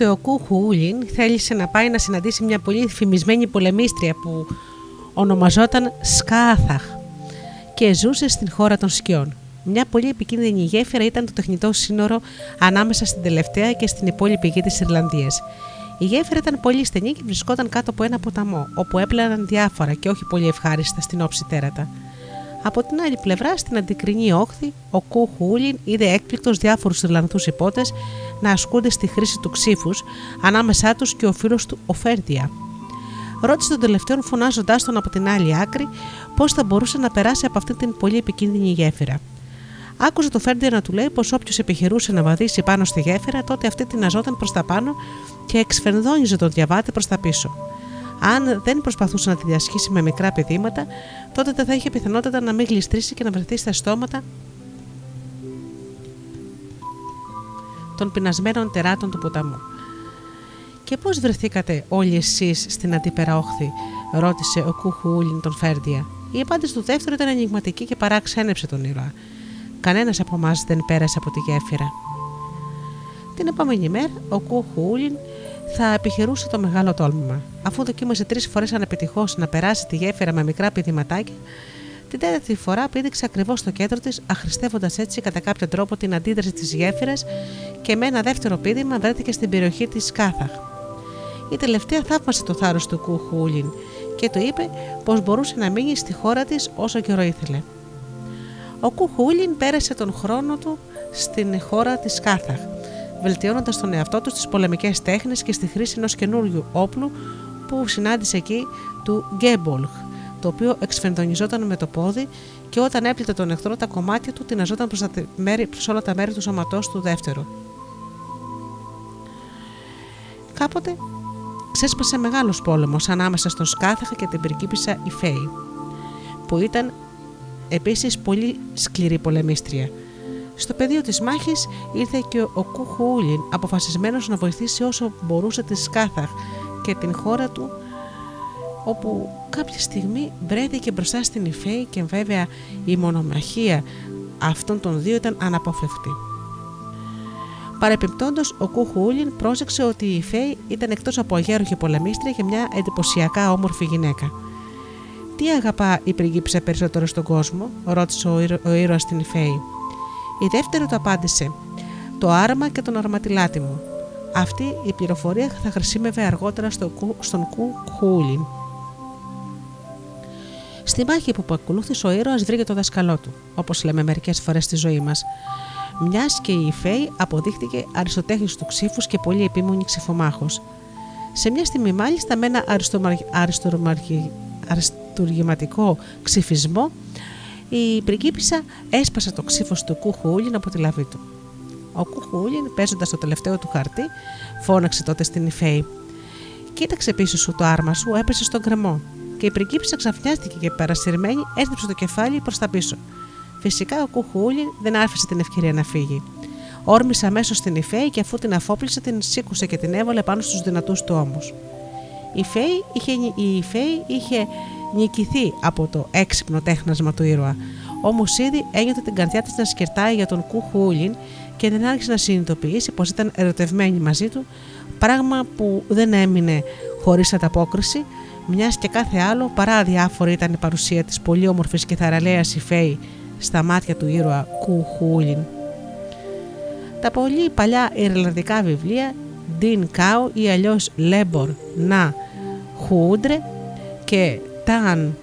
Κάποτε ο Κούχουλιν θέλησε να πάει να συναντήσει μια πολύ φημισμένη πολεμίστρια που ονομαζόταν Σκάθαχ και ζούσε στην χώρα των σκιών. Μια πολύ επικίνδυνη γέφυρα ήταν το τεχνητό σύνορο ανάμεσα στην τελευταία και στην υπόλοιπη γη της Ιρλανδίας. Η γέφυρα ήταν πολύ στενή και βρισκόταν κάτω από ένα ποταμό, όπου έπλαναν διάφορα και όχι πολύ ευχάριστα στην όψη τέρατα. Από την άλλη πλευρά, στην αντικρινή όχθη, ο Κου Χούλιν είδε έκπληκτος διάφορους Ιρλανδούς υπότες να ασκούνται στη χρήση του ξύφους, ανάμεσά τους και ο φίλος του ο Φέρντια. Ρώτησε τον τελευταίο φωνάζοντάς τον από την άλλη άκρη πώς θα μπορούσε να περάσει από αυτή την πολύ επικίνδυνη γέφυρα. Άκουσε το Φέρντια να του λέει πως όποιος επιχειρούσε να βαδίσει πάνω στη γέφυρα, τότε αυτή την αζόταν προς τα πάνω και εξφενδόνιζε τον διαβάτη προς τα πίσω. Αν δεν προσπαθούσε να τη διασχίσει με μικρά πηδήματα, τότε δεν θα είχε πιθανότητα να μην γλιστρήσει και να βρεθεί στα στόματα των πεινασμένων τεράτων του ποταμού. Και πώς βρεθήκατε όλοι εσείς στην αντίπερα όχθη, ρώτησε ο Κούχου τον Φέρντια. Η απάντηση του δεύτερου ήταν ενηγματική και παράξενεψε τον ήρωα. Κανένας από εμάς δεν πέρασε από τη γέφυρα. Την επόμενη μέρα, ο Κούχου θα επιχειρούσε το μεγάλο τόλμημα. Αφού δοκίμασε τρεις φορές ανεπιτυχώς να περάσει τη γέφυρα με μικρά πηδηματάκια, την τέταρτη φορά πήδηξε ακριβώς στο κέντρο της, αχρηστεύοντας έτσι κατά κάποιο τρόπο την αντίδραση της γέφυρας και με ένα δεύτερο πήδημα βρέθηκε στην περιοχή της Κάθαχ. Η τελευταία θαύμασε το θάρρος του Κου Χούλιν και του είπε πως μπορούσε να μείνει στη χώρα της όσο καιρό ήθελε. Ο Κου Χούλιν πέρασε τον χρόνο του στην χώρα της Κάθαχ βελτιώνοντας τον εαυτό τους στις πολεμικές τέχνες και στη χρήση ενός καινούριου όπλου που συνάντησε εκεί του Γκέμπολχ, το οποίο εξφενδονιζόταν με το πόδι και όταν έπλητε τον εχθρό, τα κομμάτια του τειναζόταν προς όλα τα μέρη του σώματός του δεύτερου. Κάποτε ξέσπασε μεγάλος πόλεμος ανάμεσα στον Σκάθαχα και την πριγκίπισσα Ιφέη, που ήταν επίσης πολύ σκληρή πολεμίστρια στο πεδίο της μάχης ήρθε και ο Κουχούλιν αποφασισμένος να βοηθήσει όσο μπορούσε τη Σκάθαχ και την χώρα του όπου κάποια στιγμή βρέθηκε μπροστά στην Ιφέη και βέβαια η μονομαχία αυτών των δύο ήταν αναπόφευκτη. Παρεπιπτόντως, ο Κουχούλιν πρόσεξε ότι η Ιφέη ήταν εκτός από αγέροχη πολεμίστρια και μια εντυπωσιακά όμορφη γυναίκα. «Τι αγαπά η πριγκίψα περισσότερο στον κόσμο» ρώτησε ο, ήρωα, ο ήρωας στην Ιφέη. Η δεύτερη του απάντησε: Το άρμα και τον αρματιλάτη μου. Αυτή η πληροφορία θα χρησιμεύε αργότερα στο, στον Κου Χούλιν. Στη μάχη που ακολούθησε, ο ήρωας βρήκε το δασκαλό του, όπως λέμε μερικές φορές στη ζωή μας. Μιας και η Φέη αποδείχτηκε αριστοτέχνης του ξύφους και πολύ επίμονη ξυφομάχος. Σε μια στιγμή, μάλιστα, με ένα αριστουργηματικό ξυφισμό, η πριγκίπισσα έσπασε το ξύφος του Κούχουλιν από τη λαβή του. Ο Κούχουλιν, παίζοντας το τελευταίο του χαρτί, φώναξε τότε στην Ιφέη. Κοίταξε πίσω σου το άρμα σου, έπεσε στον κρεμό. Και η πριγκίπισσα ξαφνιάστηκε και παρασυρμένη έστριψε το κεφάλι προς τα πίσω. Φυσικά ο Κούχουλιν δεν άφησε την ευκαιρία να φύγει. Όρμησε αμέσως στην Ιφέη και αφού την αφόπλησε, την σήκωσε και την έβαλε πάνω στους δυνατούς του ώμους. Η Φέη είχε, η Φέη είχε νικηθεί από το έξυπνο τέχνασμα του ήρωα. Όμω ήδη ένιωθε την καρδιά της να σκερτάει για τον Κου Χούλιν και δεν άρχισε να συνειδητοποιήσει πως ήταν ερωτευμένη μαζί του, πράγμα που δεν έμεινε χωρίς ανταπόκριση, μιας και κάθε άλλο παρά αδιάφορη ήταν η παρουσία της πολύ όμορφης και θαραλέας Ιφέη στα μάτια του ήρωα Κου Χούλιν. Τα πολύ παλιά Ιρλανδικά βιβλία Dean Cow ή αλλιώς Λέμπορ Να Χούντρε και Ταν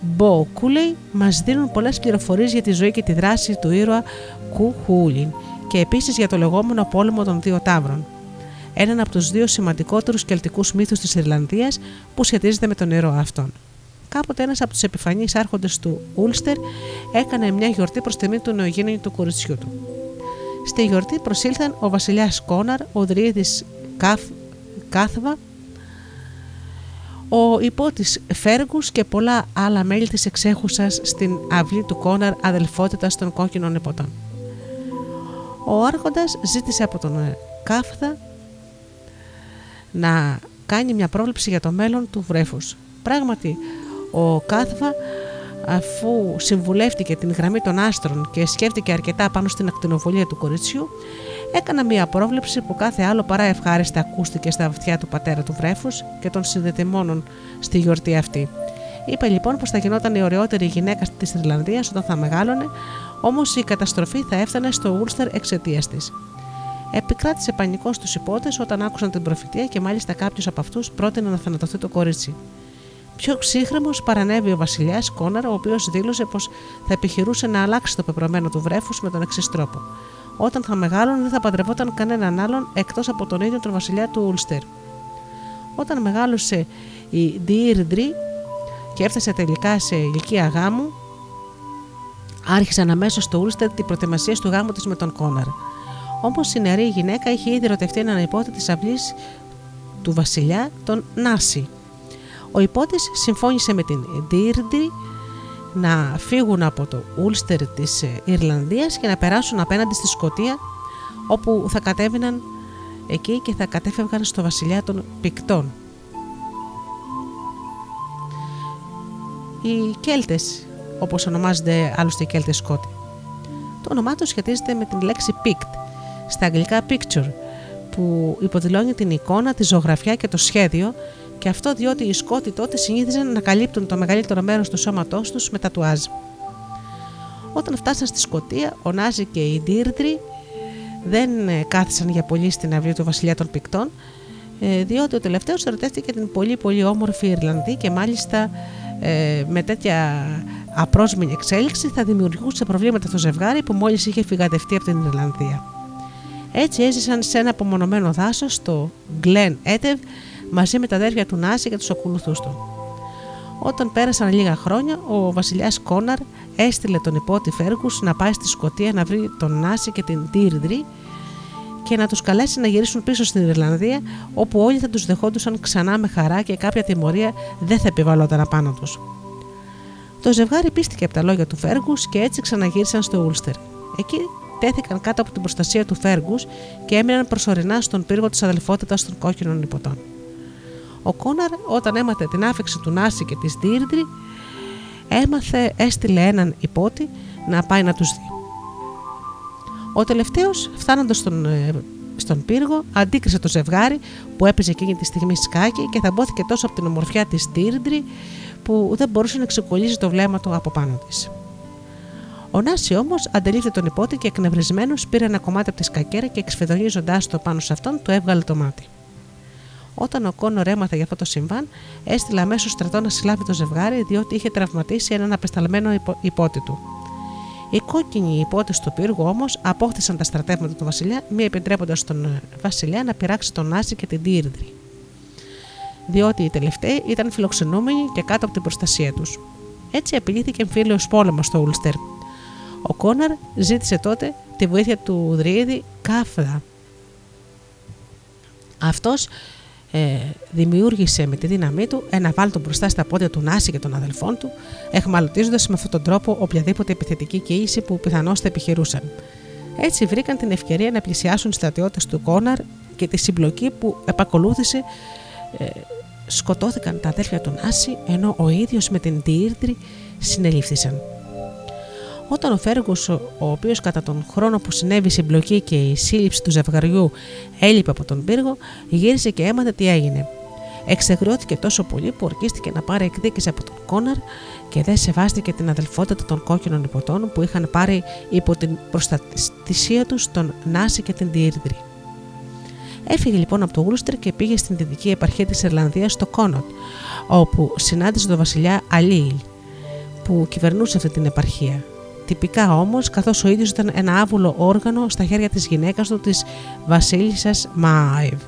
Μπο Κούλεϊ μας δίνουν πολλές πληροφορίες για τη ζωή και τη δράση του ήρωα Κου Χούλιν και επίσης για το λεγόμενο πόλεμο των δύο τάβρων. Έναν από τους δύο σημαντικότερους κελτικούς μύθους της Ιρλανδίας που σχετίζεται με τον ήρωα αυτόν. Κάποτε ένας από τους επιφανείς άρχοντες του Ούλστερ έκανε μια γιορτή προς τιμή του νεογέννητου του κοριτσιού του. Στη γιορτή προσήλθαν ο βασιλιάς Κόναρ, ο Δρύδης Κάθβα, ο υπότης Φέργους και πολλά άλλα μέλη της εξέχουσας στην αυλή του Κόναρ αδελφότητας των κόκκινων εποτών. Ο άρχοντας ζήτησε από τον Κάφθα να κάνει μια πρόβλεψη για το μέλλον του βρέφους. Πράγματι, ο Κάθβα αφού συμβουλεύτηκε την γραμμή των άστρων και σκέφτηκε αρκετά πάνω στην ακτινοβολία του κοριτσιού, έκανα μια πρόβλεψη που κάθε άλλο παρά ευχάριστα ακούστηκε στα αυτιά του πατέρα του βρέφους και των συνδετημόνων στη γιορτή αυτή. Είπε λοιπόν πως θα γινόταν η ωραιότερη γυναίκα της Ιρλανδίας όταν θα μεγάλωνε, Όμως η καταστροφή θα έφτανε στο Ούλστερ εξαιτίας της. Επικράτησε πανικό στους υπότες όταν άκουσαν την προφητεία και μάλιστα κάποιος από αυτούς πρότεινε να θανατωθεί το κορίτσι. Πιο ψύχρεμο παρανέβη ο βασιλιάς Κόναρ, ο οποίος δήλωσε πως θα επιχειρούσε να αλλάξει το πεπρωμένο του βρέφους με τον εξής τρόπο. Όταν θα μεγάλωνε δεν θα παντρευόταν κανέναν άλλον εκτός από τον ίδιο τον βασιλιά του Ούλστερ. Όταν μεγάλωσε η Ντίρντρι και έφτασε τελικά σε ηλικία γάμου, άρχισαν αμέσως στο Ούλστερ την προετοιμασία του γάμου της με τον Κόναρ. Όμως η νεαρή γυναίκα είχε ήδη ερωτευτεί έναν υπότη της αυλής του βασιλιά, τον Νάση. Ο υπότης συμφώνησε με την Ντίρντρι να φύγουν από το Ούλστερ της Ιρλανδίας και να περάσουν απέναντι στη Σκοτία όπου θα κατέβαιναν εκεί και θα κατέφευγαν στο βασιλιά των Πικτών. Οι Κέλτες, όπως ονομάζονται άλλωστε οι Κέλτες Σκότι. Το όνομά τους σχετίζεται με την λέξη pict, στα αγγλικά picture, που υποδηλώνει την εικόνα, τη ζωγραφιά και το σχέδιο και αυτό διότι οι Σκότοι τότε συνήθιζαν να καλύπτουν το μεγαλύτερο μέρος του σώματός τους με τατουάζ. Όταν φτάσαν στη Σκωτία, ο Νάζη και η Ντίρτρι δεν ε, κάθισαν για πολύ στην αυλή του βασιλιά των Πικτών, ε, διότι ο τελευταίος ερωτεύτηκε την πολύ πολύ όμορφη Ιρλανδή και μάλιστα ε, με τέτοια απρόσμενη εξέλιξη θα δημιουργούσε προβλήματα στο ζευγάρι που μόλις είχε φυγατευτεί από την Ιρλανδία. Έτσι έζησαν σε ένα απομονωμένο δάσος στο Γκλεν Έτεβ μαζί με τα αδέρφια του Νάση και τους ακολουθούς του. Όταν πέρασαν λίγα χρόνια, ο βασιλιάς Κόναρ έστειλε τον υπότι Φέργους να πάει στη Σκωτία να βρει τον Νάση και την Τίρντρι και να τους καλέσει να γυρίσουν πίσω στην Ιρλανδία, όπου όλοι θα τους δεχόντουσαν ξανά με χαρά και κάποια τιμωρία δεν θα επιβαλόταν απάνω τους. Το ζευγάρι πίστηκε από τα λόγια του Φέργους και έτσι ξαναγύρισαν στο Ούλστερ. Εκεί τέθηκαν κάτω από την προστασία του Φέργους και έμειναν προσωρινά στον πύργο της αδελφότητας των κόκκινων υποτών. Ο Κόναρ, όταν έμαθε την άφηξη του Νάση και της Δίρντρη, έμαθε, έστειλε έναν υπότη να πάει να τους δει. Ο τελευταίος, φτάνοντας στον, ε, στον πύργο, αντίκρισε το ζευγάρι που έπαιζε εκείνη τη στιγμή σκάκι και θαμπόθηκε τόσο από την ομορφιά της Δίρντρη που δεν μπορούσε να ξεκολλήσει το βλέμμα του από πάνω της. Ο Νάση όμως αντελήφθη τον υπότη και εκνευρισμένος πήρε ένα κομμάτι από τη σκακέρα και εξφεδονίζοντά το πάνω σε αυτόν, του έβγαλε το μάτι. Όταν ο Κόνορ έμαθε για αυτό το συμβάν, έστειλε αμέσως στρατό να συλλάβει το ζευγάρι, διότι είχε τραυματίσει έναν απεσταλμένο υπότη του. Οι κόκκινοι υπότες του πύργου όμως απόκτησαν τα στρατεύματα του Βασιλιά, μη επιτρέποντας τον ε, Βασιλιά να πειράξει τον Άση και την Τίρδρη. Διότι οι τελευταίοι ήταν φιλοξενούμενοι και κάτω από την προστασία τους. Έτσι απειλήθηκε εμφύλιος πόλεμος στο Ούλστερ. Ο Κόναρ ζήτησε τότε τη βοήθεια του Δρύδη Κάφδα. Αυτός ε, δημιούργησε με τη δύναμή του ένα βάλτο μπροστά στα πόδια του Νάση και των αδελφών του, εχμαλωτίζοντας με αυτόν τον τρόπο οποιαδήποτε επιθετική κοίηση που πιθανώς θα επιχειρούσαν. Έτσι βρήκαν την ευκαιρία να πλησιάσουν οι στρατιώτες του Κόναρ και τη συμπλοκή που επακολούθησε ε, σκοτώθηκαν τα αδέλφια του Νάση ενώ ο ίδιος με την Τιήρτρη συνελήφθησαν. Όταν ο Φέργος, ο οποίος κατά τον χρόνο που συνέβη η συμπλοκή και η σύλληψη του ζευγαριού έλειπε από τον πύργο, γύρισε και έμαθε τι έγινε. Εξεγριώθηκε τόσο πολύ που ορκίστηκε να πάρει εκδίκηση από τον Κόναρ και δεν σεβάστηκε την αδελφότητα των κόκκινων υποτών που είχαν πάρει υπό την προστασία τους τον Νάση και την Διήρδρη. Έφυγε λοιπόν από το Ούλστερ και πήγε στην δυτική επαρχία της Ιρλανδίας στο Κόνοτ, όπου συνάντησε τον βασιλιά Αλίλ, που κυβερνούσε αυτή την επαρχία. Τυπικά όμως, καθώς ο ίδιος ήταν ένα άβουλο όργανο στα χέρια της γυναίκας του, της Βασίλισσας Μάιβ,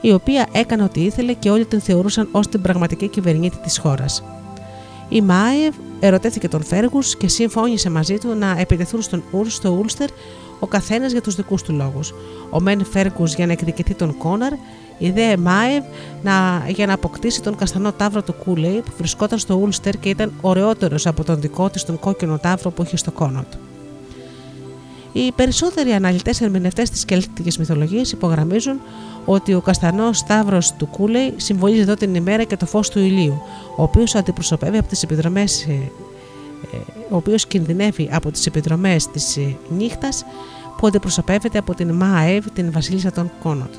η οποία έκανε ό,τι ήθελε και όλοι την θεωρούσαν ως την πραγματική κυβερνήτη της χώρας. Η Μάιβ ερωτεύθηκε τον Φέργους και συμφώνησε μαζί του να επιτεθούν στον Ούρ στο Ούλστερ ο καθένας για τους δικούς του λόγους. Ο μεν Φέργους για να εκδικηθεί τον Κόνορ η δε Μάιβ να, για να αποκτήσει τον καστανό ταύρο του Κούλεϊ που βρισκόταν στο Ούλστερ και ήταν ωραιότερος από τον δικό της τον κόκκινο ταύρο που είχε στο Κόνοτ. Οι περισσότεροι αναλυτές ερμηνευτές της κελτικής μυθολογίας υπογραμμίζουν ότι ο καστανός τάβρο του Κούλεϊ συμβολίζει εδώ την ημέρα και το φως του ηλίου, ο οποίος αντιπροσωπεύει από τις επιδρομές, ε, ε, ο οποίος κινδυνεύει από τις επιδρομές της ε, νύχτας που αντιπροσωπεύεται από την Μάεβ, την βασίλισσα των Κόνοτ.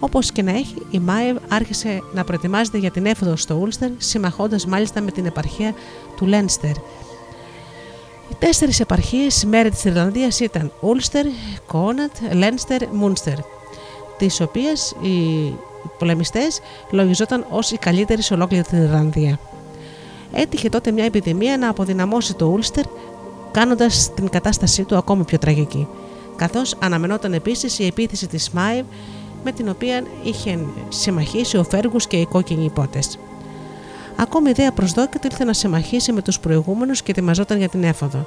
Όπως και να έχει, η Μάιβ άρχισε να προετοιμάζεται για την έφοδο στο Ούλστερ, συμμαχώντας μάλιστα με την επαρχία του Λένστερ. Τέσσερις επαρχίες μέρη της Ιρλανδίας ήταν Ούλστερ, Κόνατ, Λένστερ, Μούνστερ, τις οποίες οι πολεμιστές λογιζόταν ως οι καλύτεροι σε ολόκληρη την Ιρλανδία. Έτυχε τότε μια επιδημία να αποδυναμώσει το Ούλστερ, κάνοντας την κατάστασή του ακόμη πιο τραγική. Καθώς αναμενόταν επίσης η επίθεση της Σμάιβ με την οποία είχε συμμαχήσει ο Φέργους και οι κόκκινοι υπότες. Ακόμη ιδέα προσδόκητα ήρθε να συμμαχήσει με τους προηγούμενους και ετοιμαζόταν για την έφοδο.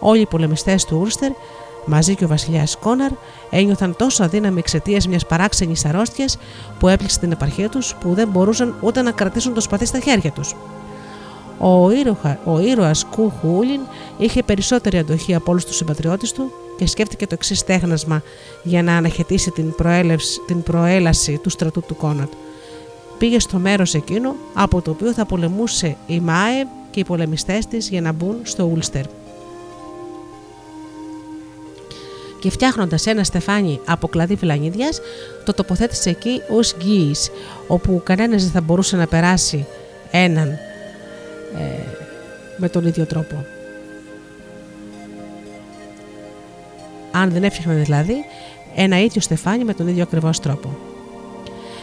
Όλοι οι πολεμιστές του Ούρστερ, μαζί και ο βασιλιάς Κόναρ, ένιωθαν τόσο αδύναμοι εξαιτίας μιας παράξενης αρρώστιας που έπληξε την επαρχία τους που δεν μπορούσαν ούτε να κρατήσουν το σπαθί στα χέρια τους. Ο, ήρωα, ο ήρωας Κου Χούλιν είχε περισσότερη αντοχή από όλους τους συμπατριώτες του και σκέφτηκε το εξής στέγνασμα για να αναχαιτήσει την, την προέλαση του στρατού του Κόνατ. Πήγε στο μέρος εκείνο από το οποίο θα πολεμούσε η Μάε και οι πολεμιστές της για να μπουν στο Ούλστερ. Και φτιάχνοντας ένα στεφάνι από κλαδί φυλανίδιας, το τοποθέτησε εκεί ως γκύη, όπου κανένας δεν θα μπορούσε να περάσει έναν ε, με τον ίδιο τρόπο. αν δεν έφτιαχναν δηλαδή ένα ίδιο στεφάνι με τον ίδιο ακριβώς τρόπο.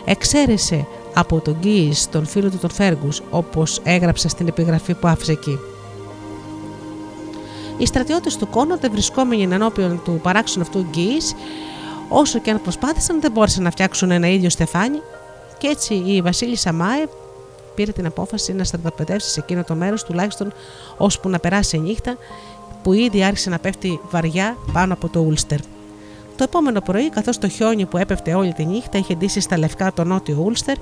Εξαίρεσε από τον Γκίη τον φίλο του τον Φέργους, όπως έγραψε στην επιγραφή που άφησε εκεί. Οι στρατιώτες του Κόνοντε βρισκόμενοι ενώπιον του παράξενου αυτού Γκίης, όσο και αν προσπάθησαν δεν μπόρεσαν να φτιάξουν ένα ίδιο στεφάνι και έτσι η βασίλισσα Μάε πήρε την απόφαση να στραταπεδεύσει σε εκείνο το μέρος τουλάχιστον ώσπου να περάσει η νύχτα που ήδη άρχισε να πέφτει βαριά πάνω από το Ούλστερ. Το επόμενο πρωί, καθώς το χιόνι που έπεφτε όλη τη νύχτα είχε ντύσει στα λευκά το νότιο Ούλστερ,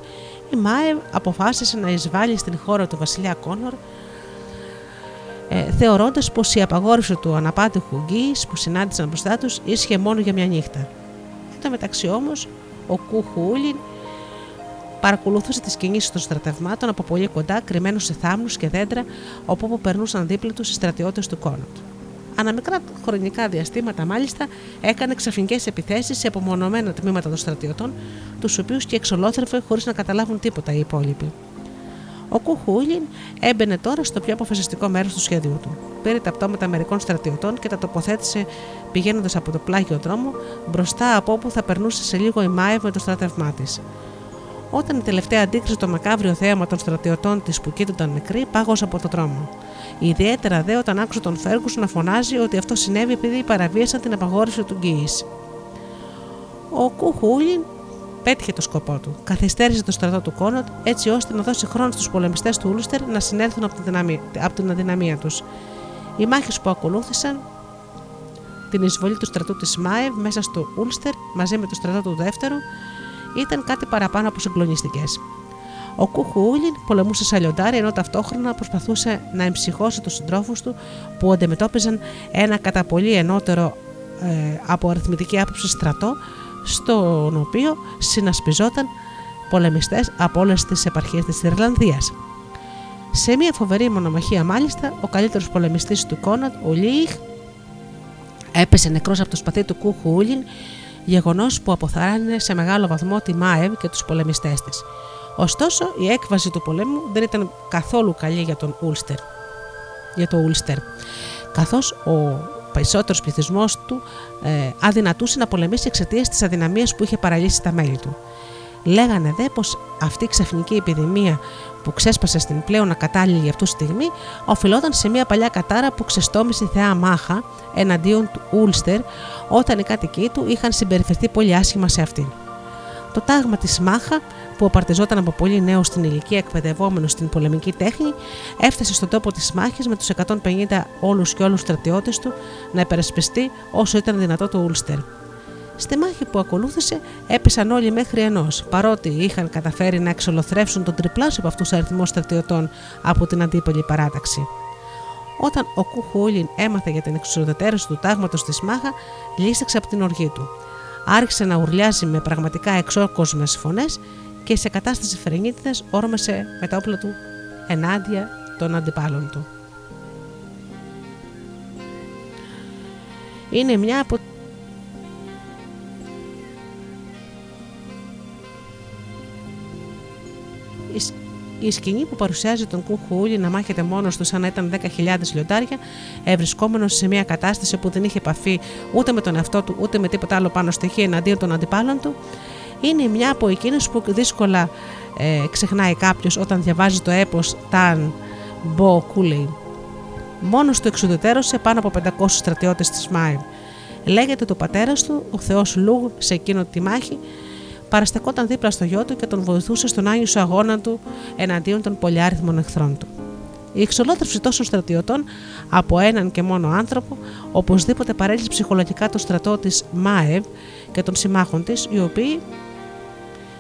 η Μάε αποφάσισε να εισβάλλει στην χώρα του βασιλιά Κόνορ, ε, θεωρώντας πως η απαγόρευση του αναπάντηχου γκί που συνάντησαν μπροστά τους ίσχυε μόνο για μια νύχτα. Εν τω μεταξύ όμως, ο Κούχου παρακολουθούσε τις κινήσεις των στρατευμάτων από πολύ κοντά, κρυμμένους σε θάμνους και δέντρα, όπου περνούσαν δίπλα τους οι στρατιώτες του Κόνοτ. Αναμικρά χρονικά διαστήματα, μάλιστα, έκανε ξαφνικές επιθέσεις σε απομονωμένα τμήματα των στρατιωτών, τους οποίους και εξολόθρευε χωρίς να καταλάβουν τίποτα οι υπόλοιποι. Ο Κουχούλιν έμπαινε τώρα στο πιο αποφασιστικό μέρος του σχέδιου του. Πήρε τα πτώματα μερικών στρατιωτών και τα τοποθέτησε πηγαίνοντας από το πλάγιο δρόμο μπροστά από όπου θα περνούσε σε λίγο η Μάευ με το στρατευμά της. Όταν η τελευταία αντίκρισε το μακάβριο θέαμα των στρατιωτών της που κοίτονταν νεκροί, πάγωσε από το δρόμο. Ιδιαίτερα δε όταν άκουσε τον Φέργου να φωνάζει ότι αυτό συνέβη επειδή παραβίασαν την απαγόρευση του Γκίης. Ο Κουχούλιν πέτυχε το σκοπό του. Καθυστέρησε το στρατό του Κόνοτ έτσι ώστε να δώσει χρόνο στους πολεμιστές του Ούλστερ να συνέλθουν από την, δυναμία, από την αδυναμία τους. Οι μάχες που ακολούθησαν την εισβολή του στρατού της Μάεβ μέσα στο Ούλστερ μαζί με το στρατό του δεύτερου ήταν κάτι παραπάνω από συγκλονιστικές. Ο Κουχούλιν πολεμούσε σαν λιοντάρι ενώ ταυτόχρονα προσπαθούσε να εμψυχώσει τους συντρόφους του που αντιμετώπιζαν ένα κατά πολύ ενώτερο ε, από αριθμητική άποψη στρατό στον οποίο συνασπιζόταν πολεμιστές από όλες τις επαρχίες της Ιρλανδίας. Σε μια φοβερή μονομαχία μάλιστα, ο καλύτερος πολεμιστής του Κόνατ, ο Λίχ, έπεσε νεκρός από το σπαθί του Κούχου Ούλιν, γεγονός που αποθάρρυνε σε μεγάλο βαθμό τη Μάεβ και τους πολεμιστές της. Ωστόσο, η έκβαση του πολέμου δεν ήταν καθόλου καλή για τον Ούλστερ. Για το Ούλστερ. Καθώς ο περισσότερος πληθυσμός του ε, αδυνατούσε να πολεμήσει εξαιτίας της αδυναμίας που είχε παραλύσει τα μέλη του. Λέγανε δε πως αυτή η ξαφνική επιδημία που ξέσπασε στην πλέον ακατάλληλη αυτούς στιγμή οφειλόταν σε μια παλιά κατάρα που ξεστόμησε η θεά Μάχα εναντίον του Ούλστερ όταν οι κάτοικοι του είχαν συμπεριφερθεί πολύ άσχημα σε αυτήν. Το τάγμα της Μάχα που απαρτιζόταν από πολύ νέο στην ηλικία εκπαιδευόμενο στην πολεμική τέχνη, έφτασε στον τόπο της μάχη με τους 150 όλους και όλους στρατιώτες του να υπερασπιστεί όσο ήταν δυνατό το Ούλστερ. Στη μάχη που ακολούθησε έπεσαν όλοι μέχρι ενός, παρότι είχαν καταφέρει να εξολοθρεύσουν τον τριπλάσιο από αυτούς αριθμό στρατιωτών από την αντίπολη παράταξη. Όταν ο Κούχουλιν έμαθε για την εξουσιοδοτέρωση του τάγματος της Μάχα, λύσταξε από την οργή του. Άρχισε να ουρλιάζει με πραγματικά εξόκοσμες φωνές και σε κατάσταση φρενίτιδας όρμασε με τα όπλα του ενάντια των αντιπάλων του. Είναι μια από η σκηνή που παρουσιάζει τον Κούχουλη να μάχεται μόνος του σαν να ήταν 10.000 λιοντάρια, ευρισκόμενος σε μια κατάσταση που δεν είχε επαφή ούτε με τον εαυτό του ούτε με τίποτα άλλο πάνω στοιχείο εναντίον των αντιπάλων του, είναι μια από εκείνες που δύσκολα ε, ξεχνάει κάποιος όταν διαβάζει το έπος Ταν Μπο Κούλεϊ. Μόνος του εξουδετερώσε πάνω από 500 στρατιώτες της ΜΑΕ. Λέγεται το πατέρας του, ο Θεός Λούγ, σε εκείνο τη μάχη, παραστεκόταν δίπλα στο γιο του και τον βοηθούσε στον άγιο αγώνα του εναντίον των πολυάριθμων εχθρών του. Η εξολόθρευση τόσων στρατιωτών από έναν και μόνο άνθρωπο οπωσδήποτε παρέλυσε ψυχολογικά το στρατό της ΜΑΕΒ και των συμμάχων της, οι οποίοι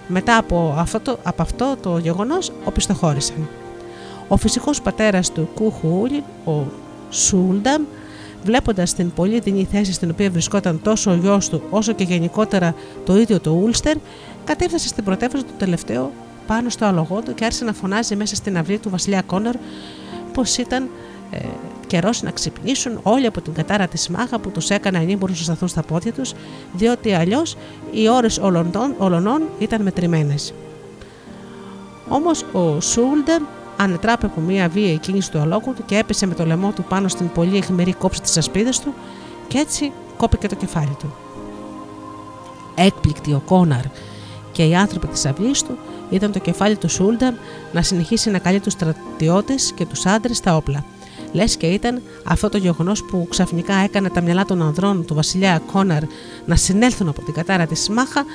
μετά από αυτό το, από αυτό το γεγονός οπισθοχώρησαν. Ο φυσικός πατέρας του Κούχουλ, ο Σούλνταμ, βλέποντας την πολύ δινή θέση στην οποία βρισκόταν τόσο ο γιος του όσο και γενικότερα το ίδιο το Ούλστερ, κατέφτασε στην πρωτεύουσα του τελευταίο πάνω στο αλογό του και άρχισε να φωνάζει μέσα στην αυλή του Βασιλιά Κόνορ πως ήταν ε, καιρός να ξυπνήσουν όλοι από την κατάρα της μάχα που τους έκανε ανήμπορου να σταθούν στα πόδια τους, διότι αλλιώς οι ώρες ολονών ήταν μετρημένες. Όμως ο Σούλντερ ανετράπε από μια βία κίνηση του αλόγου του και έπεσε με το λαιμό του πάνω στην πολύ εχμηρή κόψη της ασπίδας του και έτσι κόπηκε το κεφάλι του. Έκπληκτοι ο Κόναρ και οι άνθρωποι της αυλή του ήταν το κεφάλι του Σούλντερ να συνεχίσει να καλεί τους στρατιώτες και τους άντρες στα όπλα λες και ήταν αυτό το γεγονός που ξαφνικά έκανε τα μυαλά των ανδρών του βασιλιά Κόναρ να συνέλθουν από την κατάρα της Μάχα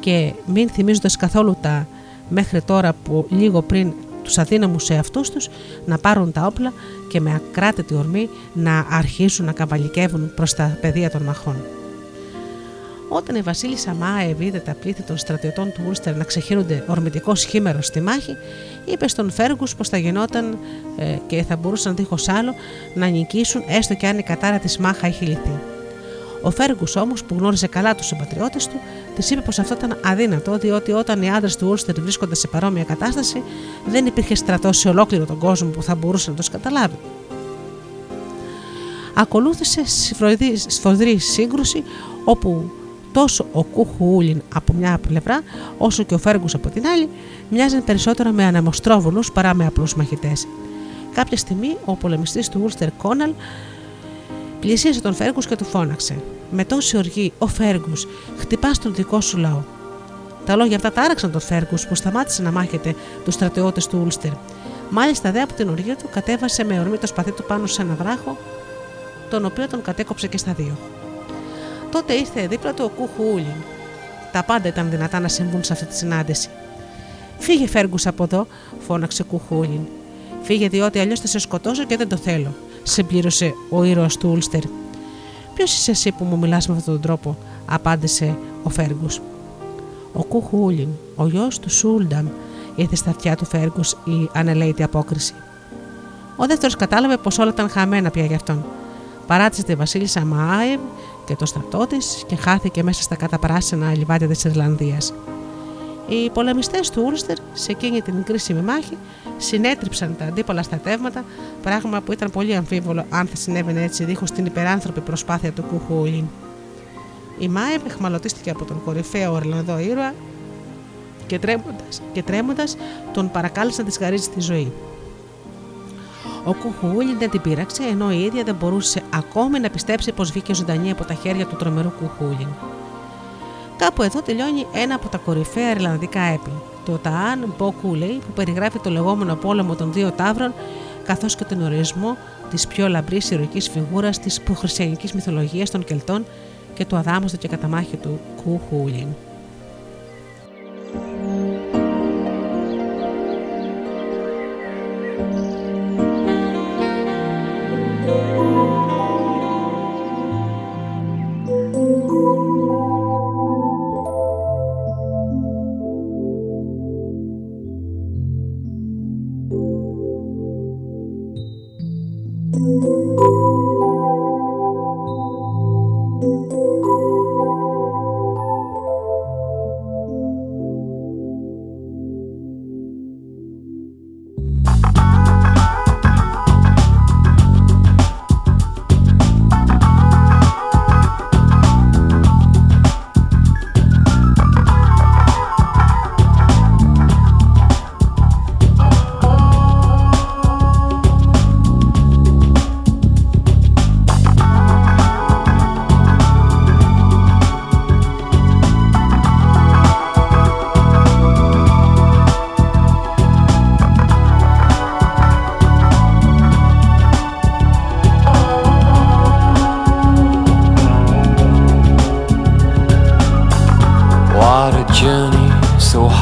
και μην θυμίζοντας καθόλου τα μέχρι τώρα που λίγο πριν τους αδύναμους σε αυτούς τους να πάρουν τα όπλα και με ακράτητη ορμή να αρχίσουν να καβαλικεύουν προς τα πεδία των μαχών. Όταν η Βασίλισσα Μάε είδε τα πλήθη των στρατιωτών του Ούλστερ να ξεχύνονται ορμητικό σχήμερο στη μάχη, είπε στον Φέργους πως θα γινόταν ε, και θα μπορούσαν δίχως άλλο να νικήσουν έστω και αν η κατάρα της μάχα έχει λυθεί. Ο Φέργους όμως, που γνώριζε καλά τους συμπατριώτες του, της είπε πως αυτό ήταν αδύνατο, διότι όταν οι άντρες του Ούλστερ βρίσκονται σε παρόμοια κατάσταση, δεν υπήρχε στρατός σε ολόκληρο τον κόσμο που θα μπορούσε να τους καταλάβει. Ακολούθησε σφοδρή σύγκρουση όπου τόσο ο Κούχουλιν από μια πλευρά, όσο και ο Φέργκου από την άλλη, μοιάζαν περισσότερο με ανεμοστρόβολου παρά με απλούς μαχητές. Κάποια στιγμή ο πολεμιστής του Ούλστερ Κόναλ πλησίασε τον Φέργκου και του φώναξε: Με τόση οργή, ο Φέργκου, χτυπάς τον δικό σου λαό. Τα λόγια αυτά τάραξαν τον Φέργκου που σταμάτησε να μάχεται τους στρατιώτες του Ούλστερ. Μάλιστα δε από την οργή του κατέβασε με ορμή το σπαθί του πάνω σε ένα βράχο, τον οποίο τον κατέκοψε και στα δύο. Τότε ήρθε δίπλα του ο Κούχου Τα πάντα ήταν δυνατά να συμβούν σε αυτή τη συνάντηση. Φύγε, Φέργκου από εδώ, φώναξε Κούχουλιν. Φύγε, διότι αλλιώς θα σε σκοτώσω και δεν το θέλω, συμπλήρωσε ο ήρωας του Ούλστερ. Ποιος είσαι εσύ που μου μιλάς με αυτόν τον τρόπο, απάντησε ο Φέργκου. Ο Κούχουλιν, ο γιος του Σούλνταμ, ήρθε στα αυτιά του Φέργκου η ανελαίτη απόκριση. Ο δεύτερος κατάλαβε πως όλα ήταν χαμένα πια γι' αυτόν. Παράτησε τη Βασίλισσα Μάιβ και το στρατό της και χάθηκε μέσα στα καταπράσινα λιβάδια της Ιρλανδίας. Οι πολεμιστές του Ούρστερ σε εκείνη την κρίσιμη μάχη συνέτριψαν τα αντίπαλα στρατεύματα, πράγμα που ήταν πολύ αμφίβολο αν θα συνέβαινε έτσι δίχως την υπεράνθρωπη προσπάθεια του Κούχου Η Μάιβ εχμαλωτίστηκε από τον κορυφαίο Ιρλανδό ήρωα και τρέμοντας, και τρέμοντας τον παρακάλεσε να της χαρίζει τη ζωή. Ο Κουχούλιν δεν την πείραξε, ενώ η ίδια δεν μπορούσε ακόμη να πιστέψει πως βγήκε ζωντανή από τα χέρια του τρομερού Κουχούλιν. Κάπου εδώ τελειώνει ένα από τα κορυφαία Ιρλανδικά έπι, το Ταάν Μποκούλεϊ, που περιγράφει το λεγόμενο πόλεμο των δύο τάβρων, καθώς και τον ορισμό της πιο λαμπρής ηρωικής φιγούρας της προχριστιανική μυθολογίας των Κελτών και του αδάμωστο και καταμάχη του Κουχούλιν. journey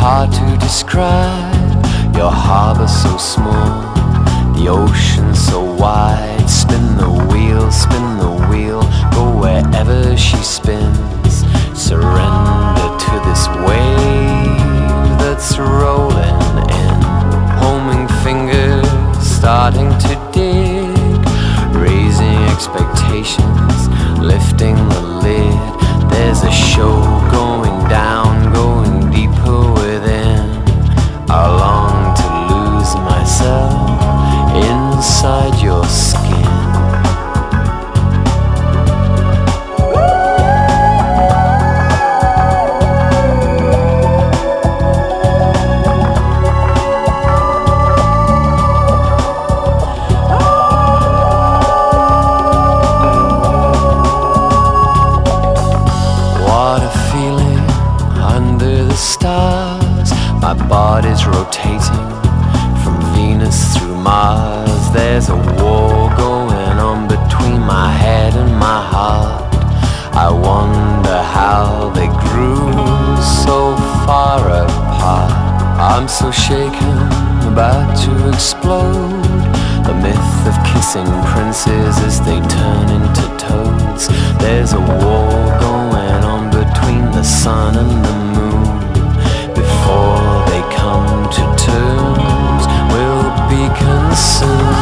hard to describe. Your harbor so small, the ocean so wide. Spin the wheel, spin the wheel, go wherever she spins. Surrender to this wave that's rolling in. Homing fingers starting to dig, raising expectations, lifting the lid. There's a show going down, going deeper Inside inside skull There's a war going on between my head and my heart. I wonder how they grew so far apart. I'm so shaken, about to explode. The myth of kissing princes as they turn into toads. There's a war going on between the sun and the moon. Before they come to terms, we'll be consumed.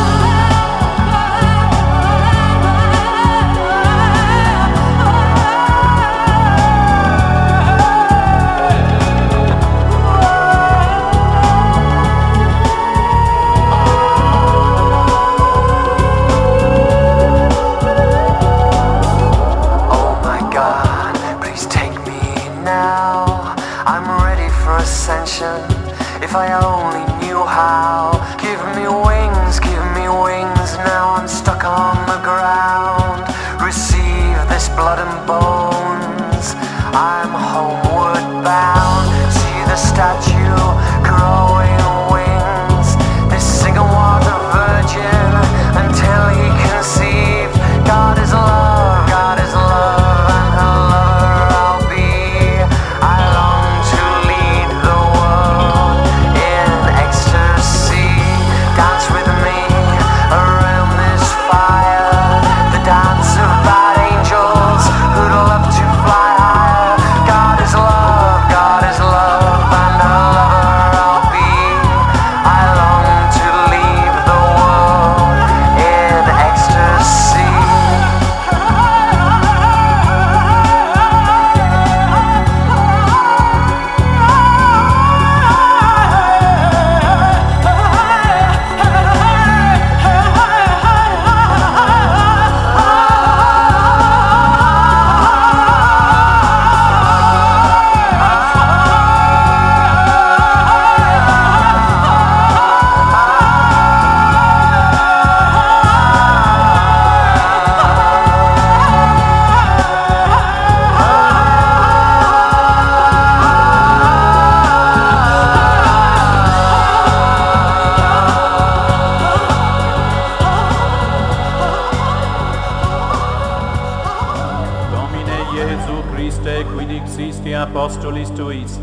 Jesu Christe, quid existi apostolis tuis,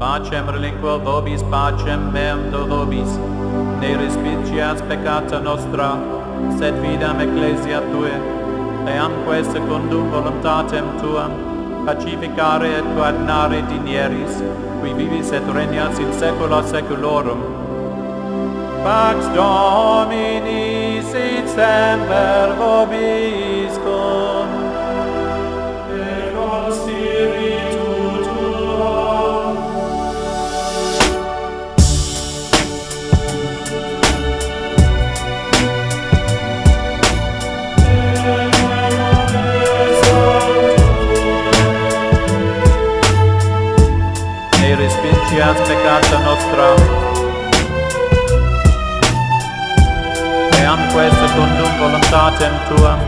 pacem relinquo vobis, pacem meam do vobis, ne respicias peccata nostra, sed vidam ecclesia tue, eamque secundum voluntatem tuam, pacificare et guardare dinieris, qui vivis et regnas in saecula saeculorum. Pax Domini sit semper vobis, și ați plecat la nostra. Pe am con condum volontà tuam,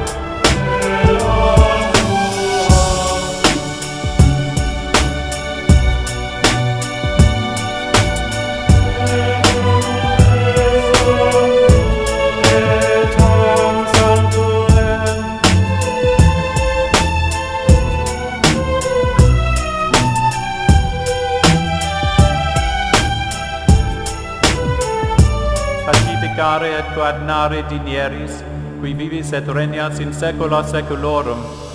mare et quad nare dinieris, qui vivis et regnas in saecula saeculorum.